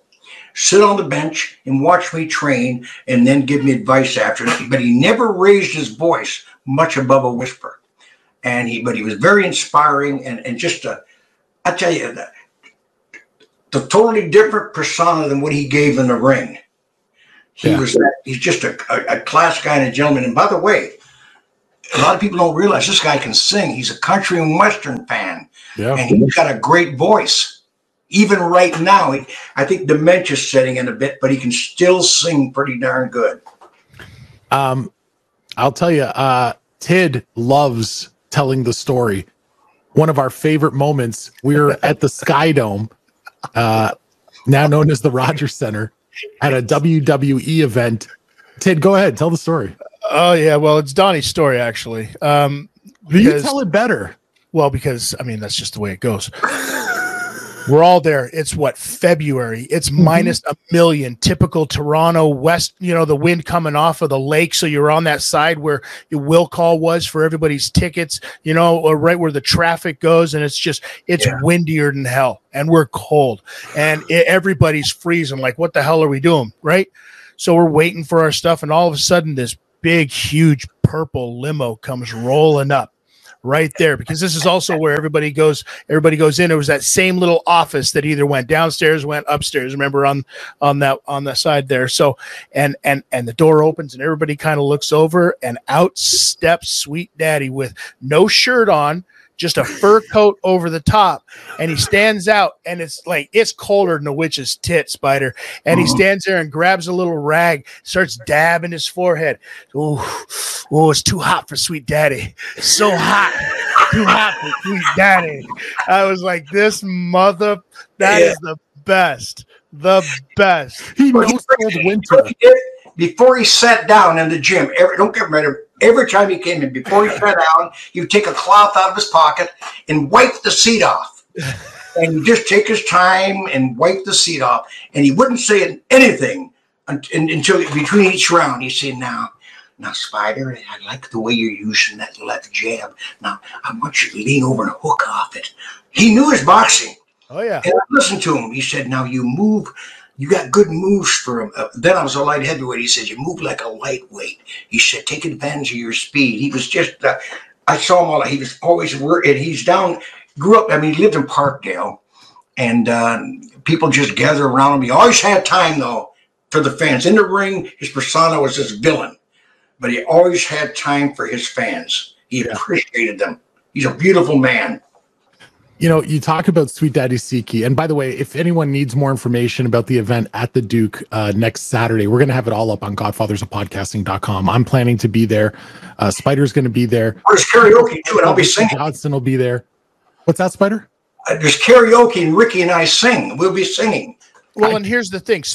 Sit on the bench and watch me train, and then give me advice after. But he never raised his voice much above a whisper, and he but he was very inspiring and and just a I tell you, the, the totally different persona than what he gave in the ring. He Yeah. was he's just a, a, a class guy and a gentleman. And by the way, a lot of people don't realize this guy can sing. He's a country and western fan, Yeah. and he's got a great voice. Even right now, he, I think dementia's setting in a bit, but he can still sing pretty darn good. Um, I'll tell you, uh, Tid loves telling the story. One of our favorite moments, we were at the Sky Dome, uh, now known as the Rogers Center, at a WWE event. Tid, go ahead, tell the story. Oh yeah, well, it's Donnie's story actually. Um, You tell it better. Well, because I mean that's just the way it goes. We're all there. It's what February. It's minus a million. Typical Toronto West. You know the wind coming off of the lake, so you're on that side where your will call was for everybody's tickets. You know, or right where the traffic goes, and it's just it's Yeah. windier than hell, and we're cold, and i everybody's freezing. Like, what the hell are we doing? Right. So we're waiting for our stuff, and all of a sudden, this big, huge purple limo comes rolling up right there because this is also where everybody goes. Everybody goes in. It was that same little office that either went downstairs, went upstairs. Remember on on that on the side there. So and and and the door opens and everybody kind of looks over and out steps Sweet Daddy with no shirt on just a fur coat over the top, and he stands out, and it's like it's colder than a witch's tit, Spider. And he mm-hmm. stands there and grabs a little rag, starts dabbing his forehead. Oh, oh, it's too hot for Sweet Daddy. So hot, too hot for Sweet Daddy. I was like, this mother, that is Yeah. the best, the best. He knows cold winter. Before he sat down in the gym, every, don't get rid of every time he came in, before he sat down, he would take a cloth out of his pocket and wipe the seat off. and he'd just take his time and wipe the seat off. And he wouldn't say anything un- un- until between each round. He'd say, Now, now, Spider, I like the way you're using that left jab. Now, I want you to lean over and hook off it. He knew his boxing. Oh yeah. And I listened to him. He said, "Now you move. You got good moves for him." Uh, then I was a light heavyweight. He said, "You move like a lightweight." He said, "Take advantage of your speed." He was just. Uh, I saw him all. He was always work, and he's down. Grew up. I mean, he lived in Parkdale, and uh, people just gather around him. He always had time though for the fans. In the ring, his persona was this villain, but he always had time for his fans. He appreciated them. He's a beautiful man. You know, you talk about Sweet Daddy Siki. And by the way, if anyone needs more information about the event at the Duke uh, next Saturday, we're going to have it all up on godfathersofpodcasting.com. I'm planning to be there. Uh, Spider's going to be there. There's karaoke too, and I'll be singing. Johnson will be there. What's that, Spider? Uh, there's karaoke and Ricky and I sing. We'll be singing. Well, and here's the thing.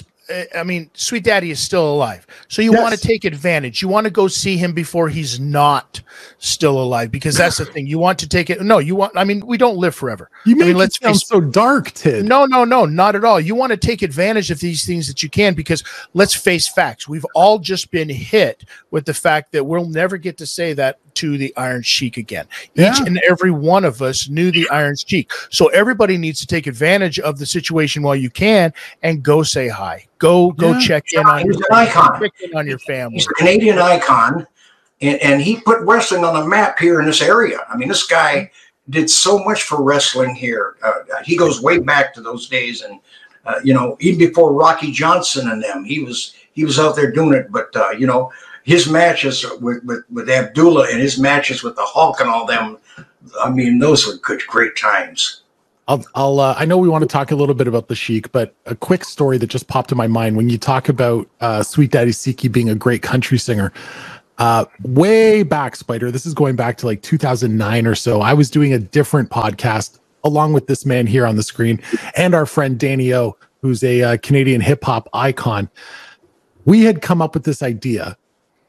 I mean, Sweet Daddy is still alive. So you Yes. want to take advantage. You want to go see him before he's not still alive because that's the thing. You want to take it. No, you want, I mean, we don't live forever. You I mean, it let's sound face so dark, Tid. no, no, no, not at all. You want to take advantage of these things that you can because let's face facts. We've all just been hit with the fact that we'll never get to say that to the Iron Sheik again. Yeah. Each and every one of us knew the Iron Sheik. So everybody needs to take advantage of the situation while you can and go say hi. Go go Yeah. check in on He's your an icon. check in on your family. He's a Canadian icon, and, and he put wrestling on the map here in this area. I mean, this guy did so much for wrestling here. Uh, he goes way back to those days, and uh, you know, even before Rocky Johnson and them, he was he was out there doing it. But uh, you know, his matches with, with with Abdullah and his matches with the Hulk and all them. I mean, those were good, great times. I'll, I'll uh, I know we want to talk a little bit about the Sheik, but a quick story that just popped in my mind when you talk about uh, Sweet Daddy Siki being a great country singer. Uh, way back, Spider, this is going back to like 2009 or so. I was doing a different podcast along with this man here on the screen and our friend Danny O, who's a uh, Canadian hip hop icon. We had come up with this idea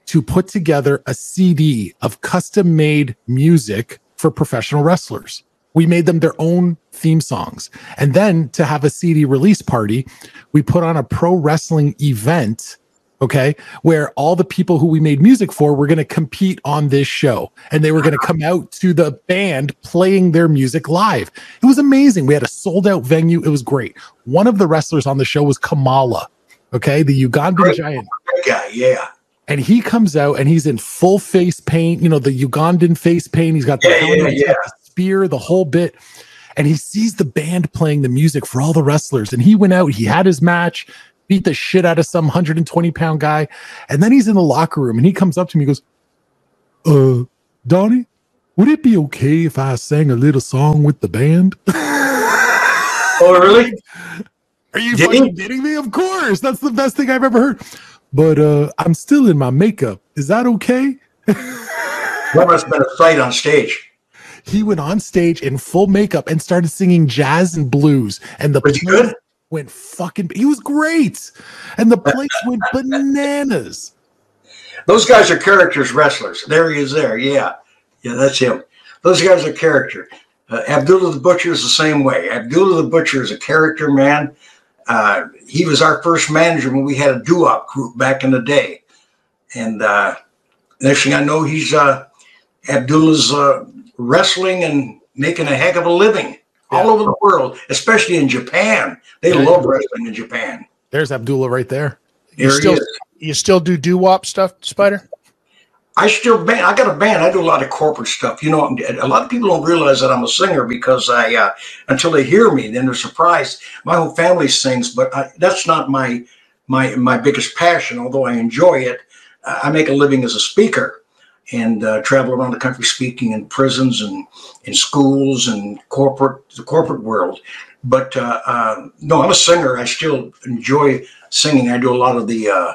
to put together a CD of custom made music for professional wrestlers. We made them their own theme songs. And then to have a CD release party, we put on a pro wrestling event, okay, where all the people who we made music for were going to compete on this show and they were going to come out to the band playing their music live. It was amazing. We had a sold out venue. It was great. One of the wrestlers on the show was Kamala, okay, the Ugandan giant guy, yeah. And he comes out and he's in full face paint, you know, the Ugandan face paint. He's got the Yeah, helmet, yeah, he's got the spear, the whole bit. And he sees the band playing the music for all the wrestlers. And he went out, he had his match, beat the shit out of some 120 pound guy. And then he's in the locker room and he comes up to me and goes, Uh, Donnie, would it be okay if I sang a little song with the band? Oh, really? Are you Did fucking he? kidding me? Of course. That's the best thing I've ever heard. But uh I'm still in my makeup. Is that okay? That must have been a sight on stage. he went on stage in full makeup and started singing jazz and blues and the Was he place good? went fucking he was great and the place went bananas Those guys are characters wrestlers. There he is. There, yeah, yeah, that's him. Those guys are character. Uh, Abdullah the Butcher is the same way. Abdullah the Butcher is a character man. Uh, he was our first manager when we had a doo-wop group back in the day. And uh, next thing I know, he's uh, Abdullah's uh, wrestling and making a heck of a living all over the world, especially in Japan. They Yeah. love wrestling in Japan. there's abdullah right there You There still you still do doo wop stuff, Spider? I still band. I got a band. I do a lot of corporate stuff. You know, a lot of people don't realize that I'm a singer because I, uh, until they hear me, then they're surprised. My whole family sings, but I, that's not my my my biggest passion. Although I enjoy it, I make a living as a speaker and uh, travel around the country speaking in prisons and in schools and corporate the corporate world. But uh, uh, no, I'm a singer. I still enjoy singing. I do a lot of the uh,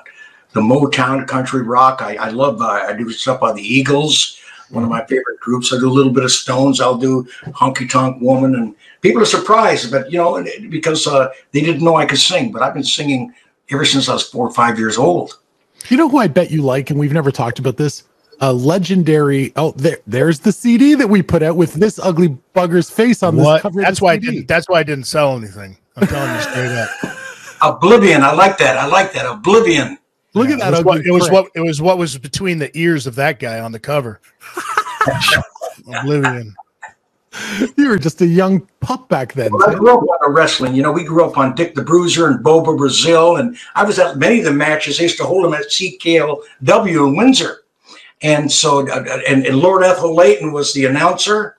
the Motown country rock. I, I love. Uh, I do stuff by the Eagles, one of my favorite groups. I do a little bit of Stones. I'll do Honky Tonk Woman, and people are surprised, but you know, because uh, they didn't know I could sing. But I've been singing ever since I was four or five years old. You know who I bet you like, and we've never talked about this. A legendary. Oh, there, there's the CD that we put out with this ugly bugger's face on What? this cover. of That's the why I didn't. That's why I didn't sell anything. I'm telling you straight up. Oblivion. I like that. I like that. Oblivion. Look at that. It that was, ugly. what, it was what it was what was between the ears of that guy on the cover. Oblivion. you were just a young pup back then. Well, I grew up on wrestling. You know, we grew up on Dick the Bruiser and Bobo Brazil, and I was at many of the matches. They used to hold them at CKLW in Windsor, and so uh, and, and Lord Athol Layton was the announcer,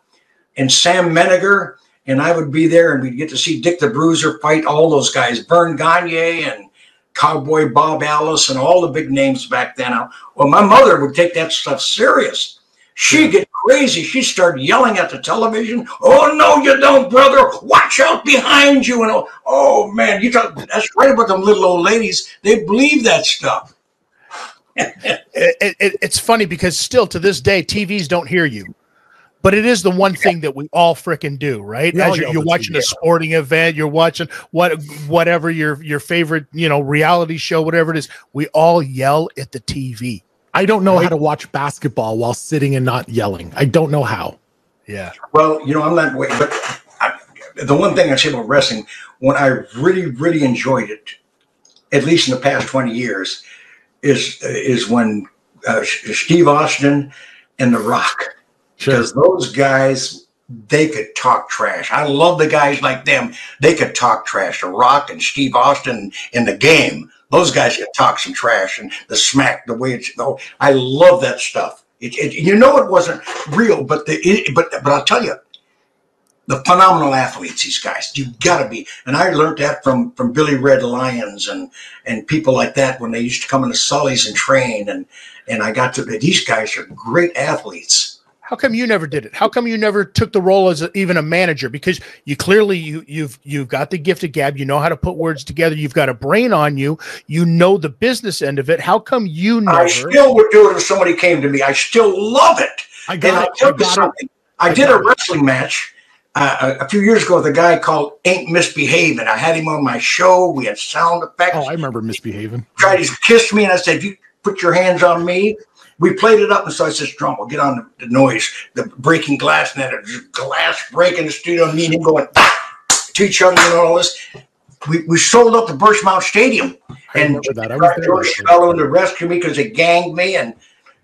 and Sam Meniger, and I would be there, and we'd get to see Dick the Bruiser fight all those guys, Verne Gagne and Cowboy Bob Ellis, and all the big names back then. Well, my mother would take that stuff serious. She'd get crazy. She started yelling at the television. Oh no, you don't, brother! Watch out behind you! And oh, man, you talk. That's right about them little old ladies. They believe that stuff. It, it- it's funny because still to this day, TVs don't hear you. But it is the one thing that we all frickin' do, right? We As you're, you're watching a sporting event, you're watching what whatever your your favorite you know reality show, whatever it is, we all yell at the TV. I don't know how to watch basketball while sitting and not yelling. I don't know how. Yeah, Well, you know, I'm not. way. But I, the one thing I say about wrestling, when I really, really enjoyed it, at least in the past 20 years, is is when uh, Steve Austin and The Rock. Because those guys, they could talk trash. I love the guys like them. They could talk trash. The Rock and Steve Austin in the game. Those guys could talk some trash and the smack, the way it's. Oh, I love that stuff. It, it, you know, it wasn't real, but the it, but but I'll tell you, the phenomenal athletes. These guys, you got to be. And I learned that from from Billy Red Lyons and and people like that when they used to come into Sully's and train. And and I got to. These guys are great athletes. How come you never did it? How come you never took the role as a, even a manager? Because you clearly you you've you've got the gift of gab. You know how to put words together. You've got a brain on you. You know the business end of it. How come you never? I still would do it if somebody came to me. I still love it. I and got it. tell I you got it. something. I, I did a it. wrestling match uh, a a few years ago with a guy called Ain't Misbehaving. I had him on my show. We had sound effects. Oh, I remember misbehaving. tried to kiss me, and I said, "If you put your hands on me." We played it up, and so I said, "Drum, we'll get on the, the noise, the breaking glass, and then a glass breaking in the studio, and me and him going to each other and all this." We, we sold up the Birchmount Stadium, and remember that. I was there. George Schmello to rescue me because they ganged me, and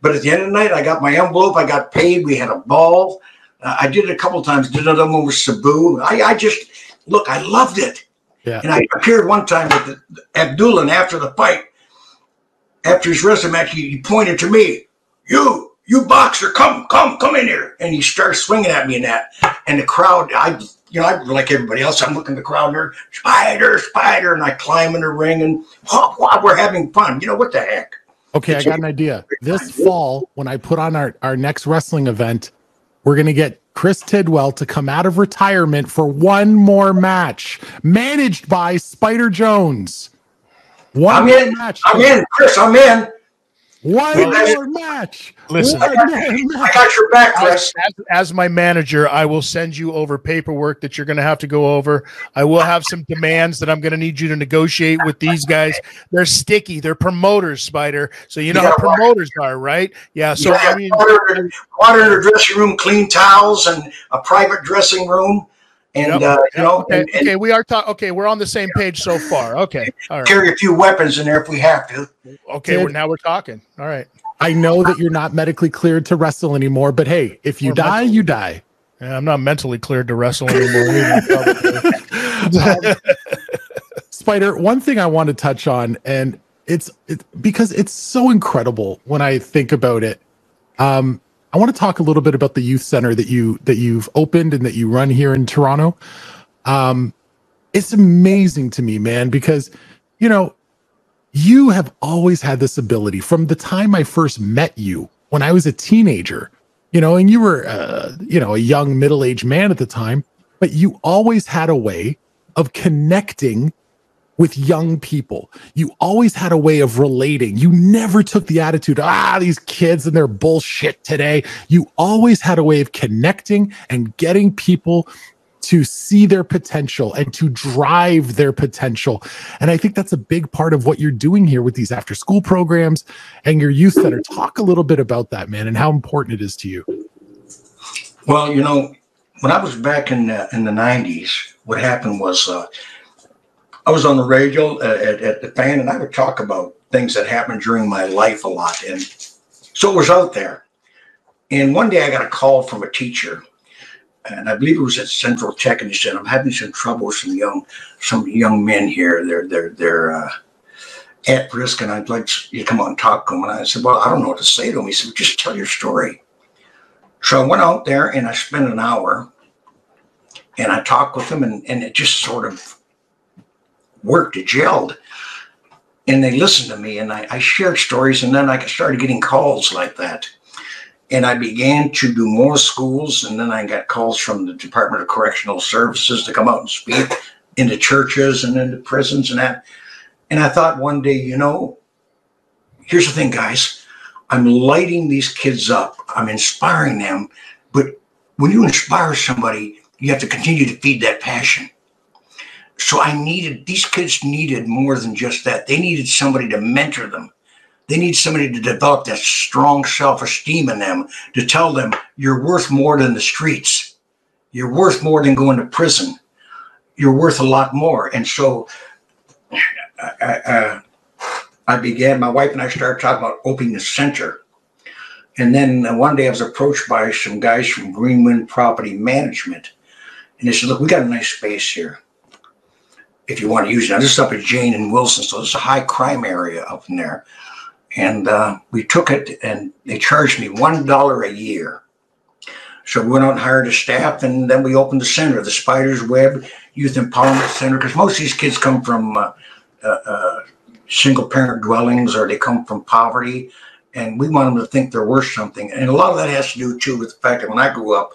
but at the end of the night, I got my envelope, I got paid, we had a ball. Uh, I did it a couple times. Did another one with Sabu. I, I just look, I loved it. Yeah. And I appeared one time with the, Abdullah, after the fight, after his wrestling match, he, he pointed to me, "You, you boxer, come, come, come in here!" And he started swinging at me in that, and the crowd, I, you know, I like everybody else. I'm looking at the crowd there, spider, spider, and I climb in the ring, and hop, hop, we're having fun. You know what the heck? Okay, I got an idea. This fall, when I put on our, our next wrestling event, we're going to get Chris Tidwell to come out of retirement for one more match, managed by Spider Jones. One I'm in. match. I'm in, Chris. I'm in. One Well, more match. Listen. I more got, I got your back, as, Chris. as, as my manager, I will send you over paperwork that you're going to have to go over. I will have some demands that I'm going to need you to negotiate with these guys. They're sticky. They're promoters, Spider. So you know Yeah, how right. promoters are, right? Yeah. So You I mean, water, in- water in the dressing room, clean towels, and a private dressing room, and Yep, uh, you know, okay, and, and okay, we are talking. Okay, we're on the same page so far. Okay, all right. carry a few weapons in there if we have to. Okay, Ted- we're, now we're talking. All right. I know that you're not medically cleared to wrestle anymore, but hey, if you Or die, mentally. you die. Yeah, I'm not mentally cleared to wrestle anymore. either. Spider, one thing I want to touch on, and it's it, because it's so incredible when I think about it. Um, I want to talk a little bit about the youth center that you that you've opened and that you run here in Toronto. Um, it's amazing to me, man, because you know you have always had this ability from the time I first met you when I was a teenager, you know, and you were, uh, you know, a young middle aged man at the time, but you always had a way of connecting with young people. You always had a way of relating. You never took the attitude, ah, these kids and their bullshit today. You always had a way of connecting and getting people to see their potential and to drive their potential. And I think that's a big part of what you're doing here with these after school programs and your youth center. Talk a little bit about that, man, and how important it is to you. Well, you know, when I was back in the, in the 90s, what happened was uh, I was on the radio uh, at, at the fan, and I would talk about things that happened during my life a lot. And so it was out there. And one day I got a call from a teacher, and I believe it was at Central Tech, and he said, "I'm having some trouble with some young, some young men here. They're they're they're uh, at risk, and I'd like you to come out and talk to them." And I said, "Well, I don't know what to say to them." He said, "Just tell your story." So I went out there and I spent an hour, and I talked with them, and and it just sort of worked, it gelled. And they listened to me and I, I shared stories and then I started getting calls like that. And I began to do more schools and then I got calls from the Department of Correctional Services to come out and speak into churches and into prisons and that. And I thought one day, you know, here's the thing, guys. I'm lighting these kids up. I'm inspiring them. But when you inspire somebody, you have to continue to feed that passion. So I needed, these kids needed more than just that. They needed somebody to mentor them. They need somebody to develop that strong self esteem in them to tell them you're worth more than the streets. You're worth more than going to prison. You're worth a lot more. And so I, I, I began, my wife and I started talking about opening the center. And then one day I was approached by some guys from Greenwin Property Management. And they said, Look, we got a nice space here if you want to use it. Now, this is up at Jane and Wilson, so it's a high crime area up in there. And uh, we took it, and they charged me one dollar a year. So we went out and hired a staff, and then we opened the center, the Spiders Web Youth Empowerment Center, because most of these kids come from uh, uh, uh, single parent dwellings or they come from poverty, and we want them to think they're worth something. And a lot of that has to do too with the fact that when I grew up,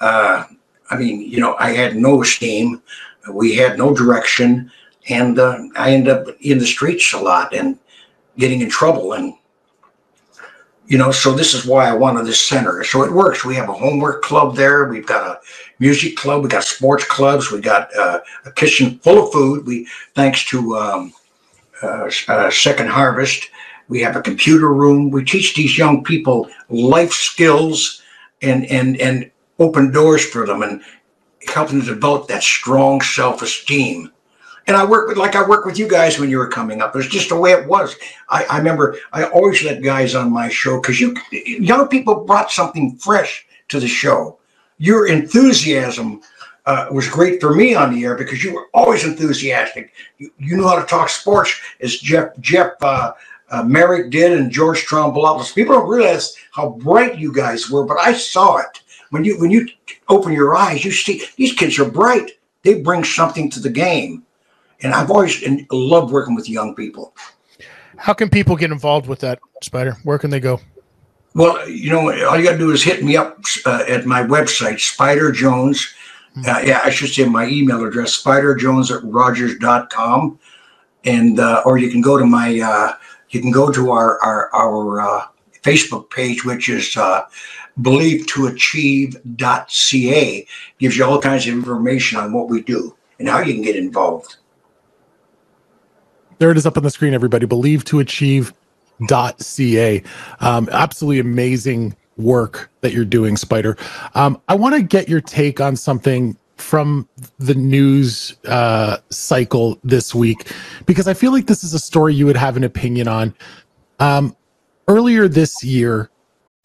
uh, I mean, you know, I had no esteem we had no direction, and uh, I ended up in the streets a lot and getting in trouble. And you know, so this is why I wanted this center. So it works. We have a homework club there. We've got a music club. We got sports clubs. We got uh, a kitchen full of food. We thanks to um, uh, uh, Second Harvest. We have a computer room. We teach these young people life skills and and and open doors for them and helping to develop that strong self-esteem. And I work with, like I work with you guys when you were coming up. It's just the way it was. I, I remember I always let guys on my show because you young people brought something fresh to the show. Your enthusiasm uh, was great for me on the air because you were always enthusiastic. You, you knew how to talk sports, as Jeff Jeff uh, uh, Marek did and George Stroumboulopoulos. People don't realize how bright you guys were, but I saw it when you when you open your eyes, you see these kids are bright. They bring something to the game, and I've always loved working with young people. How can people get involved with that, Spider? Where can they go? Well, you know, all you got to do is hit me up uh, at my website, Spider Jones. Hmm. Uh, yeah, I should say my email address, spiderjones at rogers.com. And, uh, or you can go to my, uh, you can go to our, our, our uh, Facebook page, which is uh, believe to achieve.ca gives you all kinds of information on what we do and how you can get involved. There it is up on the screen, everybody. Believe to achieve.ca. Um, absolutely amazing work that you're doing, Spider. Um, I want to get your take on something from the news uh, cycle this week because I feel like this is a story you would have an opinion on. Um, earlier this year,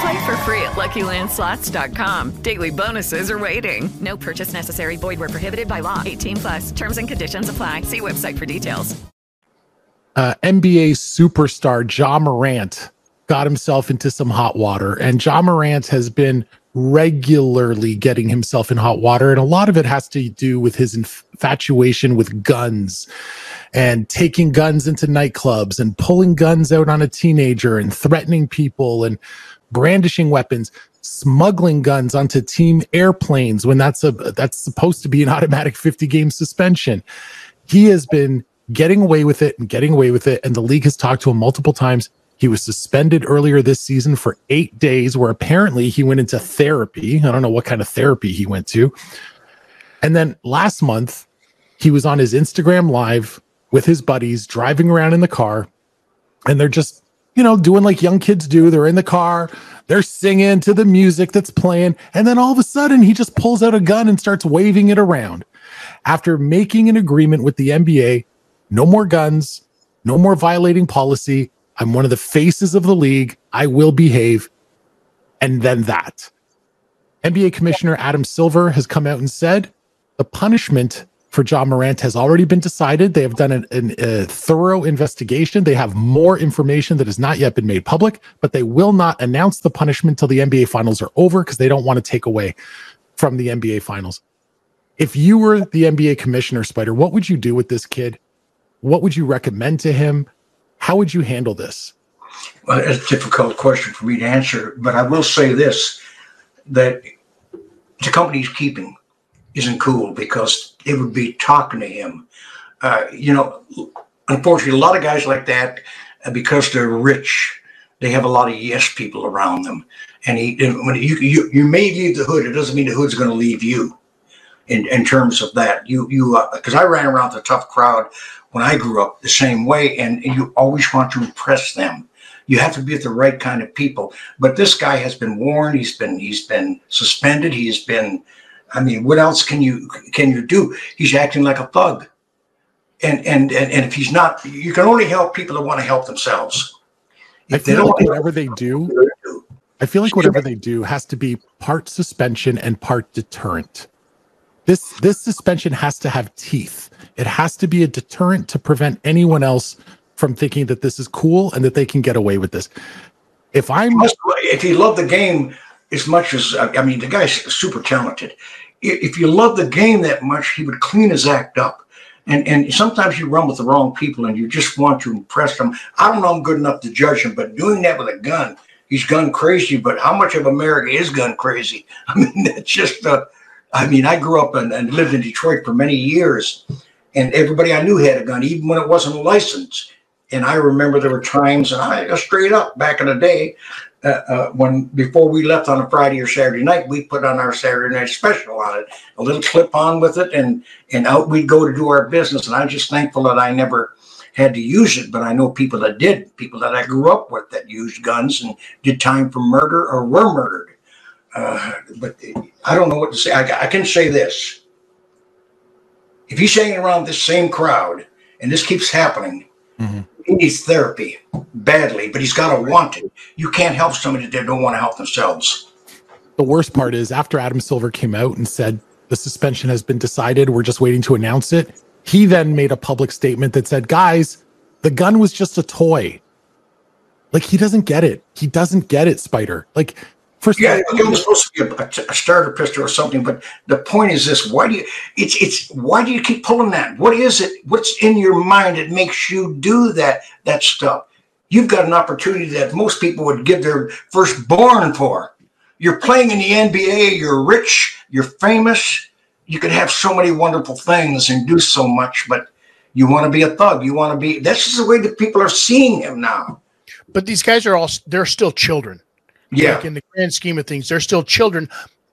Play for free at LuckyLandSlots.com. Daily bonuses are waiting. No purchase necessary. Void were prohibited by law. 18 plus. Terms and conditions apply. See website for details. uh, NBA superstar Ja Morant got himself into some hot water, and Ja Morant has been regularly getting himself in hot water, and a lot of it has to do with his infatuation with guns and taking guns into nightclubs and pulling guns out on a teenager and threatening people and brandishing weapons smuggling guns onto team airplanes when that's a that's supposed to be an automatic 50 game suspension he has been getting away with it and getting away with it. And the league has talked to him multiple times. He was suspended earlier this season for eight days, where apparently he went into therapy. I don't know what kind of therapy he went to. And then last month, he was on his Instagram live with his buddies driving around in the car. And they're just, you know, doing like young kids do. They're in the car, they're singing to the music that's playing. And then all of a sudden, he just pulls out a gun and starts waving it around after making an agreement with the NBA no more guns, no more violating policy. I'm one of the faces of the league. I will behave. And then that. NBA Commissioner Adam Silver has come out and said the punishment for Ja Morant has already been decided. They have done an, an, a thorough investigation. They have more information that has not yet been made public, but they will not announce the punishment till the NBA finals are over because they don't want to take away from the NBA finals. If you were the NBA commissioner, Spider, what would you do with this kid? What would you recommend to him? How would you handle this? Well, it's a difficult question for me to answer, but I will say this that the company he's keeping isn't cool because it would be talking to him. Uh, you know, unfortunately, a lot of guys like that, uh, because they're rich, they have a lot of yes people around them. And he, when you, you, you may leave the hood, it doesn't mean the hood's going to leave you. In, in terms of that, you you because I ran around the tough crowd when I grew up the same way, and you always want to impress them. You have to be with the right kind of people. But this guy has been warned. He's been he's been suspended. He's been. I mean, what else can you can you do? He's acting like a thug. And and and, and if he's not, you can only help people that want to help themselves. I feel like whatever they do, I feel like whatever they do has to be part suspension and part deterrent. This this suspension has to have teeth. It has to be a deterrent to prevent anyone else from thinking that this is cool and that they can get away with this. If I'm if he loved the game as much as I mean, the guy's super talented. If you love the game that much, he would clean his act up. And and sometimes you run with the wrong people and you just want to impress them. I don't know I'm good enough to judge him, but doing that with a gun, he's gun crazy. But how much of America is gun crazy? I mean, that's just uh, I mean, I grew up and, and lived in Detroit for many years, and everybody I knew had a gun, even when it wasn't licensed. And I remember there were times, and I straight up back in the day, uh, uh, when before we left on a Friday or Saturday night, we put on our Saturday night special on it, a little clip on with it, and and out we'd go to do our business. And I'm just thankful that I never had to use it, but I know people that did, people that I grew up with that used guns and did time for murder or were murdered. Uh, but I don't know what to say. I, I can say this: if he's hanging around this same crowd and this keeps happening, mm-hmm. He needs therapy badly. But he's got to want it. You can't help somebody that don't want to help themselves. The worst part is after Adam Silver came out and said the suspension has been decided, we're just waiting to announce it. He then made a public statement that said, "Guys, the gun was just a toy." Like he doesn't get it. He doesn't get it, Spider. Like First yeah, it was supposed to be a, a, starter pistol or something, but the point is this: why do you? It's it's why do you keep pulling that? What is it? What's in your mind that makes you do that that stuff? You've got an opportunity that most people would give their firstborn for. You're playing in the NBA. You're rich. You're famous. You could have so many wonderful things and do so much, but you want to be a thug. You want to be. That's just the way that people are seeing him now. But these guys are all—they're still children. Yeah. Like in the grand scheme of things, they're still children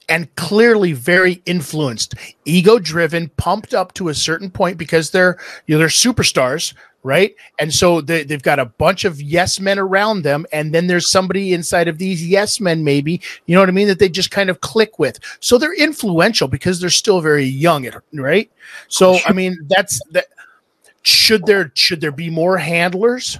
and clearly very influenced, ego driven, pumped up to a certain point because they're you know they're superstars, right? And so they, they've got a bunch of yes men around them, and then there's somebody inside of these yes men, maybe you know what I mean, that they just kind of click with. So they're influential because they're still very young, right? So I mean, that's that. should there should there be more handlers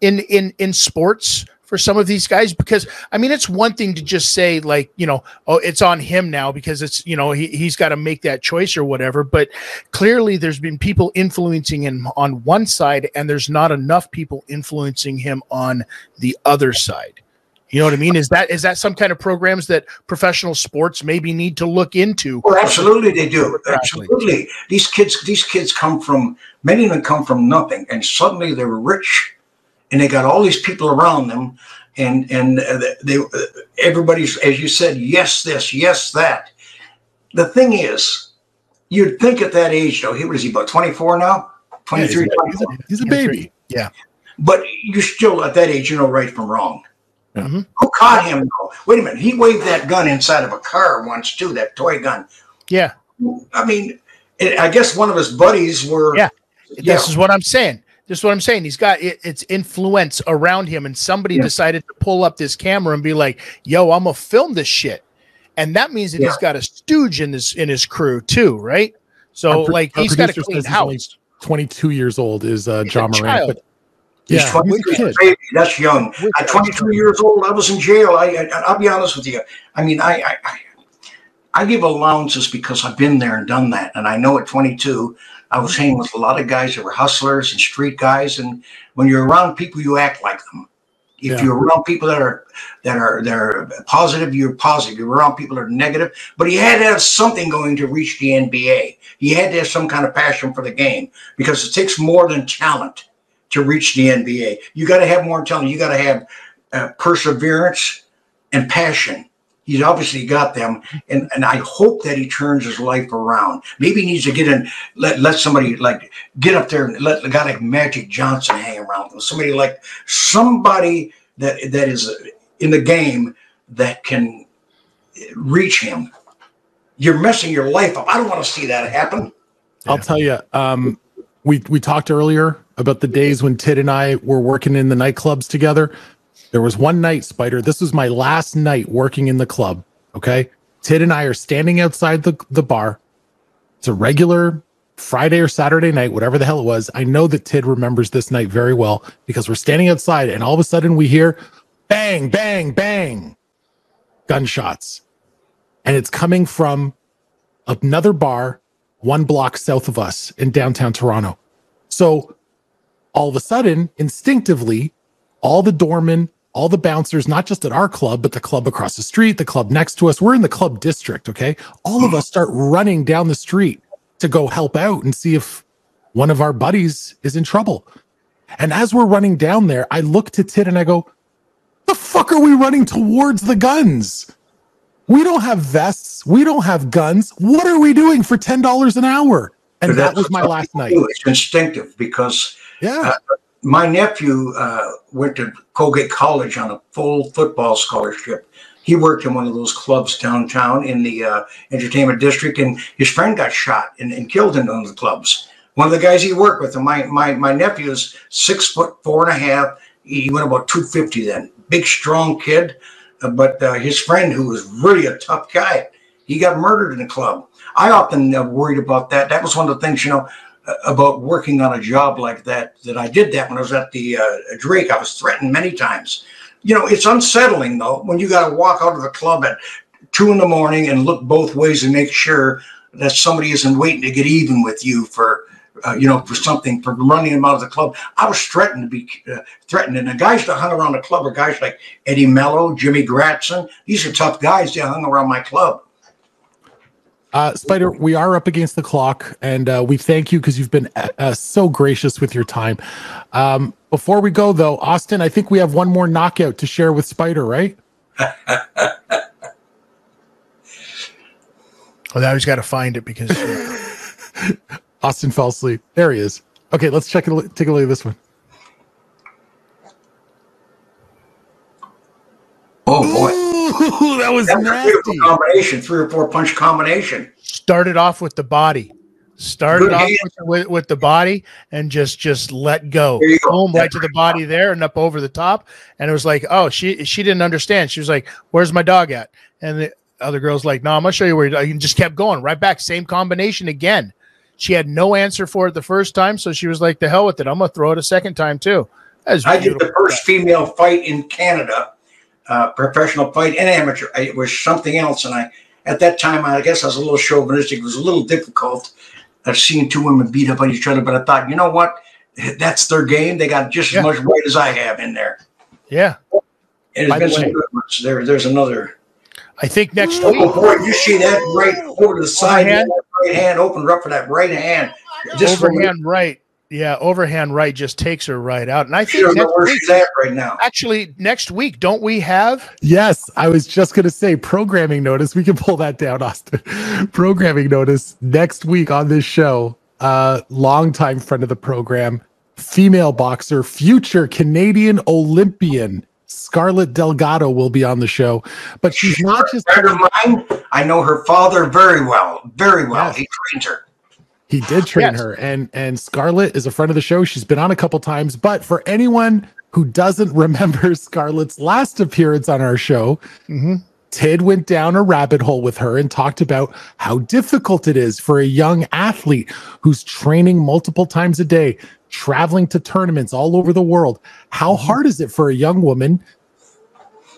in in in sports for some of these guys because i mean it's one thing to just say like you know oh it's on him now because it's you know he, he's got to make that choice or whatever but clearly there's been people influencing him on one side and there's not enough people influencing him on the other side you know what I mean? Is that is that some kind of programs that professional sports maybe need to look into? Well, absolutely they do. Absolutely. These kids these kids come from many of them come from nothing and suddenly they're rich and they got all these people around them and and uh, they uh, everybody's as you said yes this yes that. The thing is you'd think at that age though, he was he about 24 now? 23 Yeah, he's, a, he's a baby. Yeah. But you're still at that age you know right from wrong. Mhm. Who caught him? though? Wait a minute. He waved that gun inside of a car once too. That toy gun. Yeah. I mean, it, I guess one of his buddies were. Yeah. Yeah. This is what I'm saying. This is what I'm saying. He's got it, it's influence around him, and somebody Yeah. decided to pull up this camera and be like, "Yo, I'm gonna film this shit," and that means that he's Yeah. got a stooge in this in his crew too, right? So pro- like he's got a clean says he's only house. 22 years old is uh, He's Ja Morant. But He's yeah, 20 he's a kid. baby, That's young. At 22 years old, I was in jail. I, I I'll be honest with you. I mean, I, I I I give allowances because I've been there and done that, and I know at 22, I was hanging with a lot of guys that were hustlers and street guys, and when you're around people, you act like them. If Yeah. you're around people that are that are that are positive, you're positive. You're around people that are negative. But he had to have something going to reach the NBA. He had to have some kind of passion for the game because it takes more than talent to reach the NBA. You got to have more talent. You got to have uh, perseverance and passion. He's obviously got them, and, and I hope that he turns his life around. Maybe he needs to get in, let let somebody like get up there and let a guy like Magic Johnson hang around with somebody like somebody that that is in the game that can reach him. You're messing your life up. I don't want to see that happen. I'll tell you. Um, we we talked earlier about the days when Tid and I were working in the nightclubs together. There was one night, Spider. This was my last night working in the club. Okay, Tid and I are standing outside the the bar. It's a regular Friday or Saturday night, whatever the hell it was. I know that Tid remembers this night very well because we're standing outside, and all of a sudden we hear bang, bang, bang, gunshots, and it's coming from another bar one block south of us in downtown Toronto. So all of a sudden, instinctively, all the doormen, all the bouncers, not just at our club, but the club across the street, the club next to us, we're in the club district, okay? All of us start running down the street to go help out and see if one of our buddies is in trouble. And as we're running down there, I look to Tid and I go, the fuck are we running towards the guns? We don't have vests. We don't have guns. What are we doing for $10 an hour? And that was my last night. It's instinctive because Yeah. uh, my nephew uh, went to Colgate College on a full football scholarship. He worked in one of those clubs downtown in the uh, entertainment district, and his friend got shot and, and killed in one of the clubs. One of the guys he worked with, and my my my nephew is six foot four and a half. He went about two fifty then. Big, strong kid, uh, but uh, his friend, who was really a tough guy, he got murdered in the club. I often uh, worried about that. That was one of the things, you know, about working on a job like that. That I did that when I was at the uh, Drake. I was threatened many times. You know, it's unsettling though when you got to walk out of the club at two in the morning and look both ways and make sure that somebody isn't waiting to get even with you for. Uh, you know, for something, for running them out of the club. I was threatened to be uh, threatened. And the guys that hung around the club were guys like Eddie Mello, Jimmy Gratson. These are tough guys that hung around my club. Uh, Spider, we are up against the clock, and uh, we thank you because you've been uh, uh, so gracious with your time. Um, before we go, though, Austin, I think we have one more knockout to share with Spider, right? Well, now he's got to find it because Austin fell asleep. There he is. Okay, let's check it. Take a look at this one. Oh boy, Ooh, that was that was a nasty. beautiful combination, three or four punch combination. started off with the body. Started Good off with, with, with the body and just just let go. There you go. Boom, right to the body there and up over the top. And it was like, oh, she she didn't understand. She was like, "Where's my dog at?" And the other girl's like, "No, I'm gonna show you where." You and just kept going right back. Same combination again. She had no answer for it the first time, so she was like, "The hell with it! I'm gonna throw it a second time too." I did the first female fight in Canada, uh, professional fight and amateur. I- It was something else, and I at that time I guess I was a little chauvinistic. It was a little difficult. I've seen two women beat up on each other, but I thought, you know what? That's their game. They got just Yeah. as much weight as I have in there. Yeah, And By the been way- some good ones. There, there's another. I think next Oh week. boy, you see that right over the side, that right hand opened up for that right hand. Just overhand right. Yeah, overhand right just takes her right out. And I think doesn't next where week, she's at right now. actually next week, don't we have? Yes, I was just going to say programming notice. We can pull that down, Austin. programming notice next week on this show. Uh, longtime friend of the program, female boxer, future Canadian Olympian Scarlett Delgado will be on the show. But she's not just friend of mine. I know her father very well, very well. Yes. He trains her. He did train Yes. her, and and Scarlett is a friend of the show. She's been on a couple times. But for anyone who doesn't remember Scarlett's last appearance on our show, mm-hmm. Tid went down a rabbit hole with her and talked about how difficult it is for a young athlete who's training multiple times a day, traveling to tournaments all over the world. How mm-hmm. hard is it for a young woman?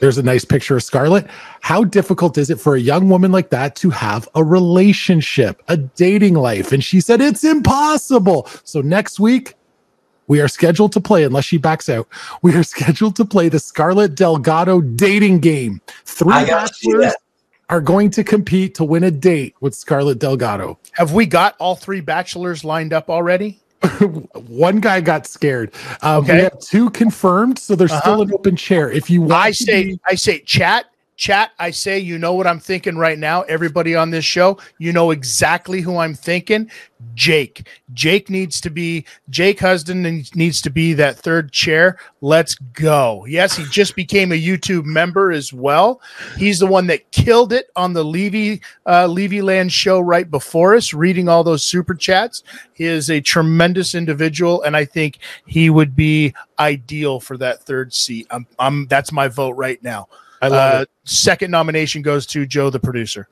There's a nice picture of Scarlett. How difficult is it for a young woman like that to have a relationship, a dating life? And she said, It's impossible. So next week, we are scheduled to play, unless she backs out, we are scheduled to play the Scarlett Delgado dating game. Three I gotta see bachelors are going to compete to win a date with Scarlett Delgado. Have we got all three bachelors lined up already? One guy got scared. Um, Okay. We have two confirmed, so there's Uh-huh. still an open chair. If you want I to say, be- I say, chat, chat. I say, you know what I'm thinking right now. Everybody on this show, you know exactly who I'm thinking. Jake. Jake needs to be Jake Husden needs- to be that third chair. Let's go. Yes, he just became a YouTube member as well. He's the one that killed it on the Levy uh, Levy Land show right before us, reading all those super chats. He is a tremendous individual, and I think he would be ideal for that third seat. I'm, I'm that's my vote right now. I love Uh, second nomination goes to Joe, the producer.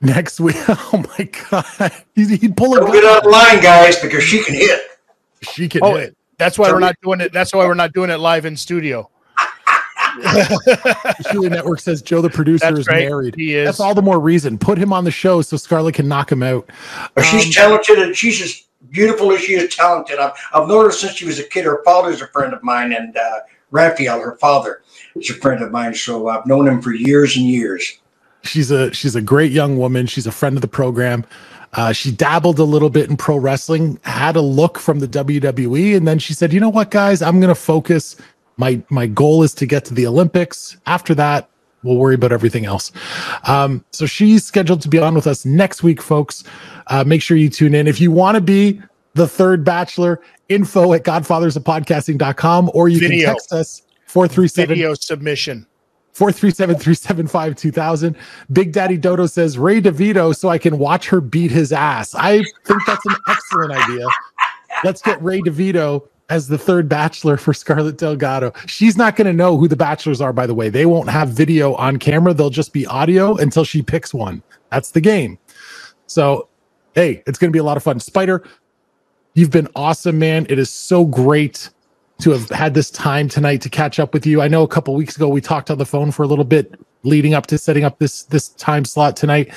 next week. Oh my god, He's- he'd pull a Don't get gun. on the line, guys, because she can hit. She can Oh, hit. that's why we're not doing it. That's why we're not doing it live in studio. The Shuli Network says Joe the producer That's is right. married. He is. That's all the more reason. Put him on the show so Scarlett can knock him out. But she's Um, talented and she's as beautiful as she is talented. I've, I've known her since she was a kid. Her father's a friend of mine, and uh, Raphael, her father, is a friend of mine. So I've known him for years and years. She's a she's a great young woman. She's a friend of the program. Uh, she dabbled a little bit in pro wrestling, had a look from the WWE, and then she said, "You know what, guys? I'm going to focus. My my goal is to get to the Olympics. After that, we'll worry about everything else." Um, so she's scheduled to be on with us next week, folks. Uh, make sure you tune in if you want to be the third bachelor. Info at godfathersofpodcasting.com or you Video. can text us four three seven Video submission. 437-375-2000. Big Daddy Dodo says Ray DeVito so I can watch her beat his ass. I think that's an excellent idea. Let's get Ray DeVito as the third bachelor for Scarlett Delgado. She's not going to know who the bachelors are, by the way. They won't have video on camera. They'll just be audio until she picks one. That's the game. So, hey, it's going to be a lot of fun. Spider, you've been awesome, man. It is so great to have had this time tonight to catch up with you. I know a couple weeks ago we talked on the phone for a little bit leading up to setting up this this time slot tonight.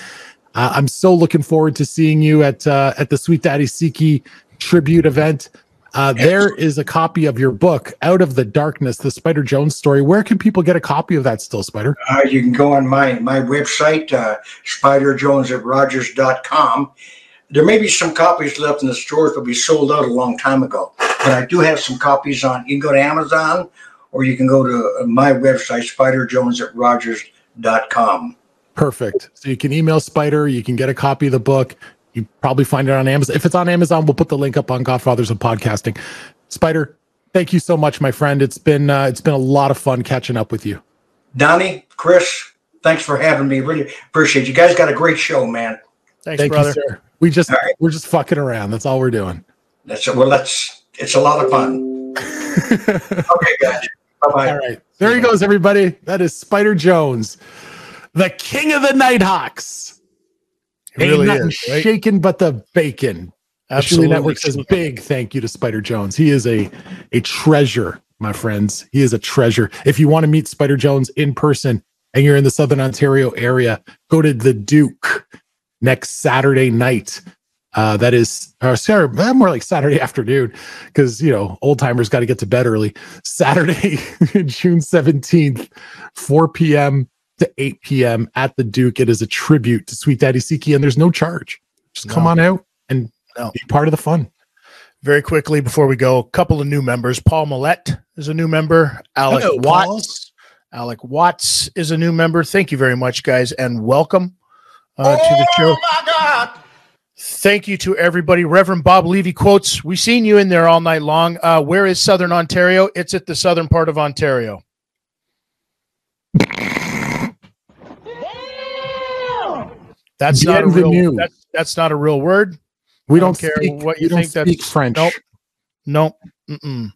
Uh, I'm so looking forward to seeing you at uh, at the Sweet Daddy Siki tribute event. Uh, there is a copy of your book, Out of the Darkness, the Spider Jones story. Where can people get a copy of that still, Spider? Uh, you can go on my my website, uh, spiderjones at rogers.com. There may be some copies left in the stores, but we sold out a long time ago. But I do have some copies on. You can go to Amazon, or you can go to uh, my website, spiderjones at rogers.com. Perfect. So you can email Spider, you can get a copy of the book. You probably find it on Amazon. If it's on Amazon, we'll put the link up on Godfathers of Podcasting. Spider, thank you so much, my friend. It's been uh, it's been a lot of fun catching up with you. Donnie, Chris, thanks for having me. Really appreciate it. you. guys. Got a great show, man. Thanks, Thank brother. you, sir. We just All right. we're just fucking around. That's all we're doing. That's well. That's it's a lot of fun. okay, guys. Bye bye. All right. There he goes, everybody. That is Spider Jones, the king of the Nighthawks. It really nothing is, right? shaking but the bacon. The Shuli Network says big thank you to Spider Jones. He is a a treasure, my friends. He is a treasure. If you want to meet Spider Jones in person and you're in the Southern Ontario area, go to the Duke next Saturday night. Uh, that is uh, Saturday, eh, more like Saturday afternoon because you know old timers got to get to bed early. Saturday, June 17th, 4 p.m. to 8 p.m. at the Duke. It is a tribute to Sweet Daddy Siki, and there's no charge. Just come on out and No. be part of the fun. Very quickly before we go, a couple of new members. Paul Millette is a new member. Alec Hello, Watts. Alec Watts is a new member. Thank you very much, guys, and welcome uh, to the show. my God. Thank you to everybody. Reverend Bob Levy quotes, we seen you in there all night long. Uh, where is Southern Ontario? It's at the southern part of Ontario. That's not a real Bienvenue. that's, that's not a real word. We don't, don't care speak, what we you don't think that's- French. Nope. Nope. Mm-mm.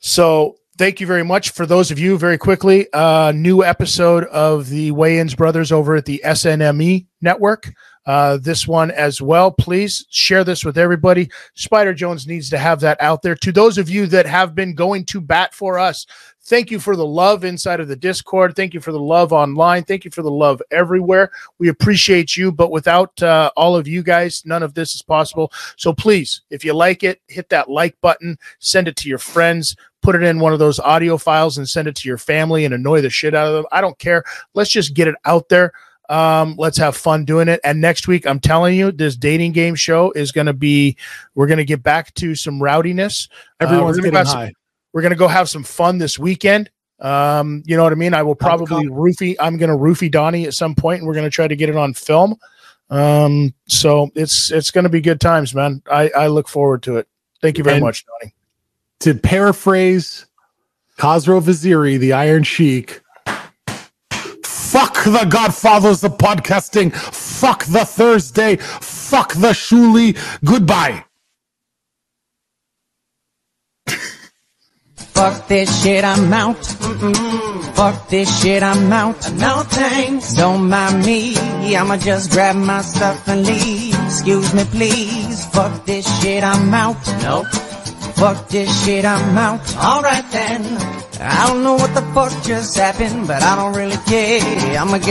So thank you very much for those of you very quickly. Uh, new episode of the Wayans Brothers over at the SNME network. Uh, this one as well. Please share this with everybody. Spider Jones needs to have that out there. To those of you that have been going to bat for us, thank you for the love inside of the Discord. Thank you for the love online. Thank you for the love everywhere. We appreciate you, but without uh, all of you guys, none of this is possible. So please, if you like it, hit that like button, send it to your friends, put it in one of those audio files and send it to your family and annoy the shit out of them. I don't care. Let's just get it out there. Um, let's have fun doing it. And next week, I'm telling you, this dating game show is going to be, we're going to get back to some rowdiness. Uh, Everyone's gonna getting have some- high. we're going to go have some fun this weekend. Um, you know what I mean? I will probably roofie. I'm going to roofie Donnie at some point, and we're going to try to get it on film. Um, so it's it's going to be good times, man. I I look forward to it. Thank you very And- much, Donnie. To paraphrase Khosrow Vaziri, the Iron Sheik, fuck the Godfathers of podcasting, fuck the Thursday, fuck the Shuli, goodbye. Fuck this shit, I'm out. Mm-mm. Fuck this shit, I'm out. No thanks. Don't mind me. I'ma just grab my stuff and leave. Excuse me, please. Fuck this shit, I'm out. Nope. Fuck this shit, I'm out. Alright then. I don't know what the fuck just happened, but I don't really care. I'ma get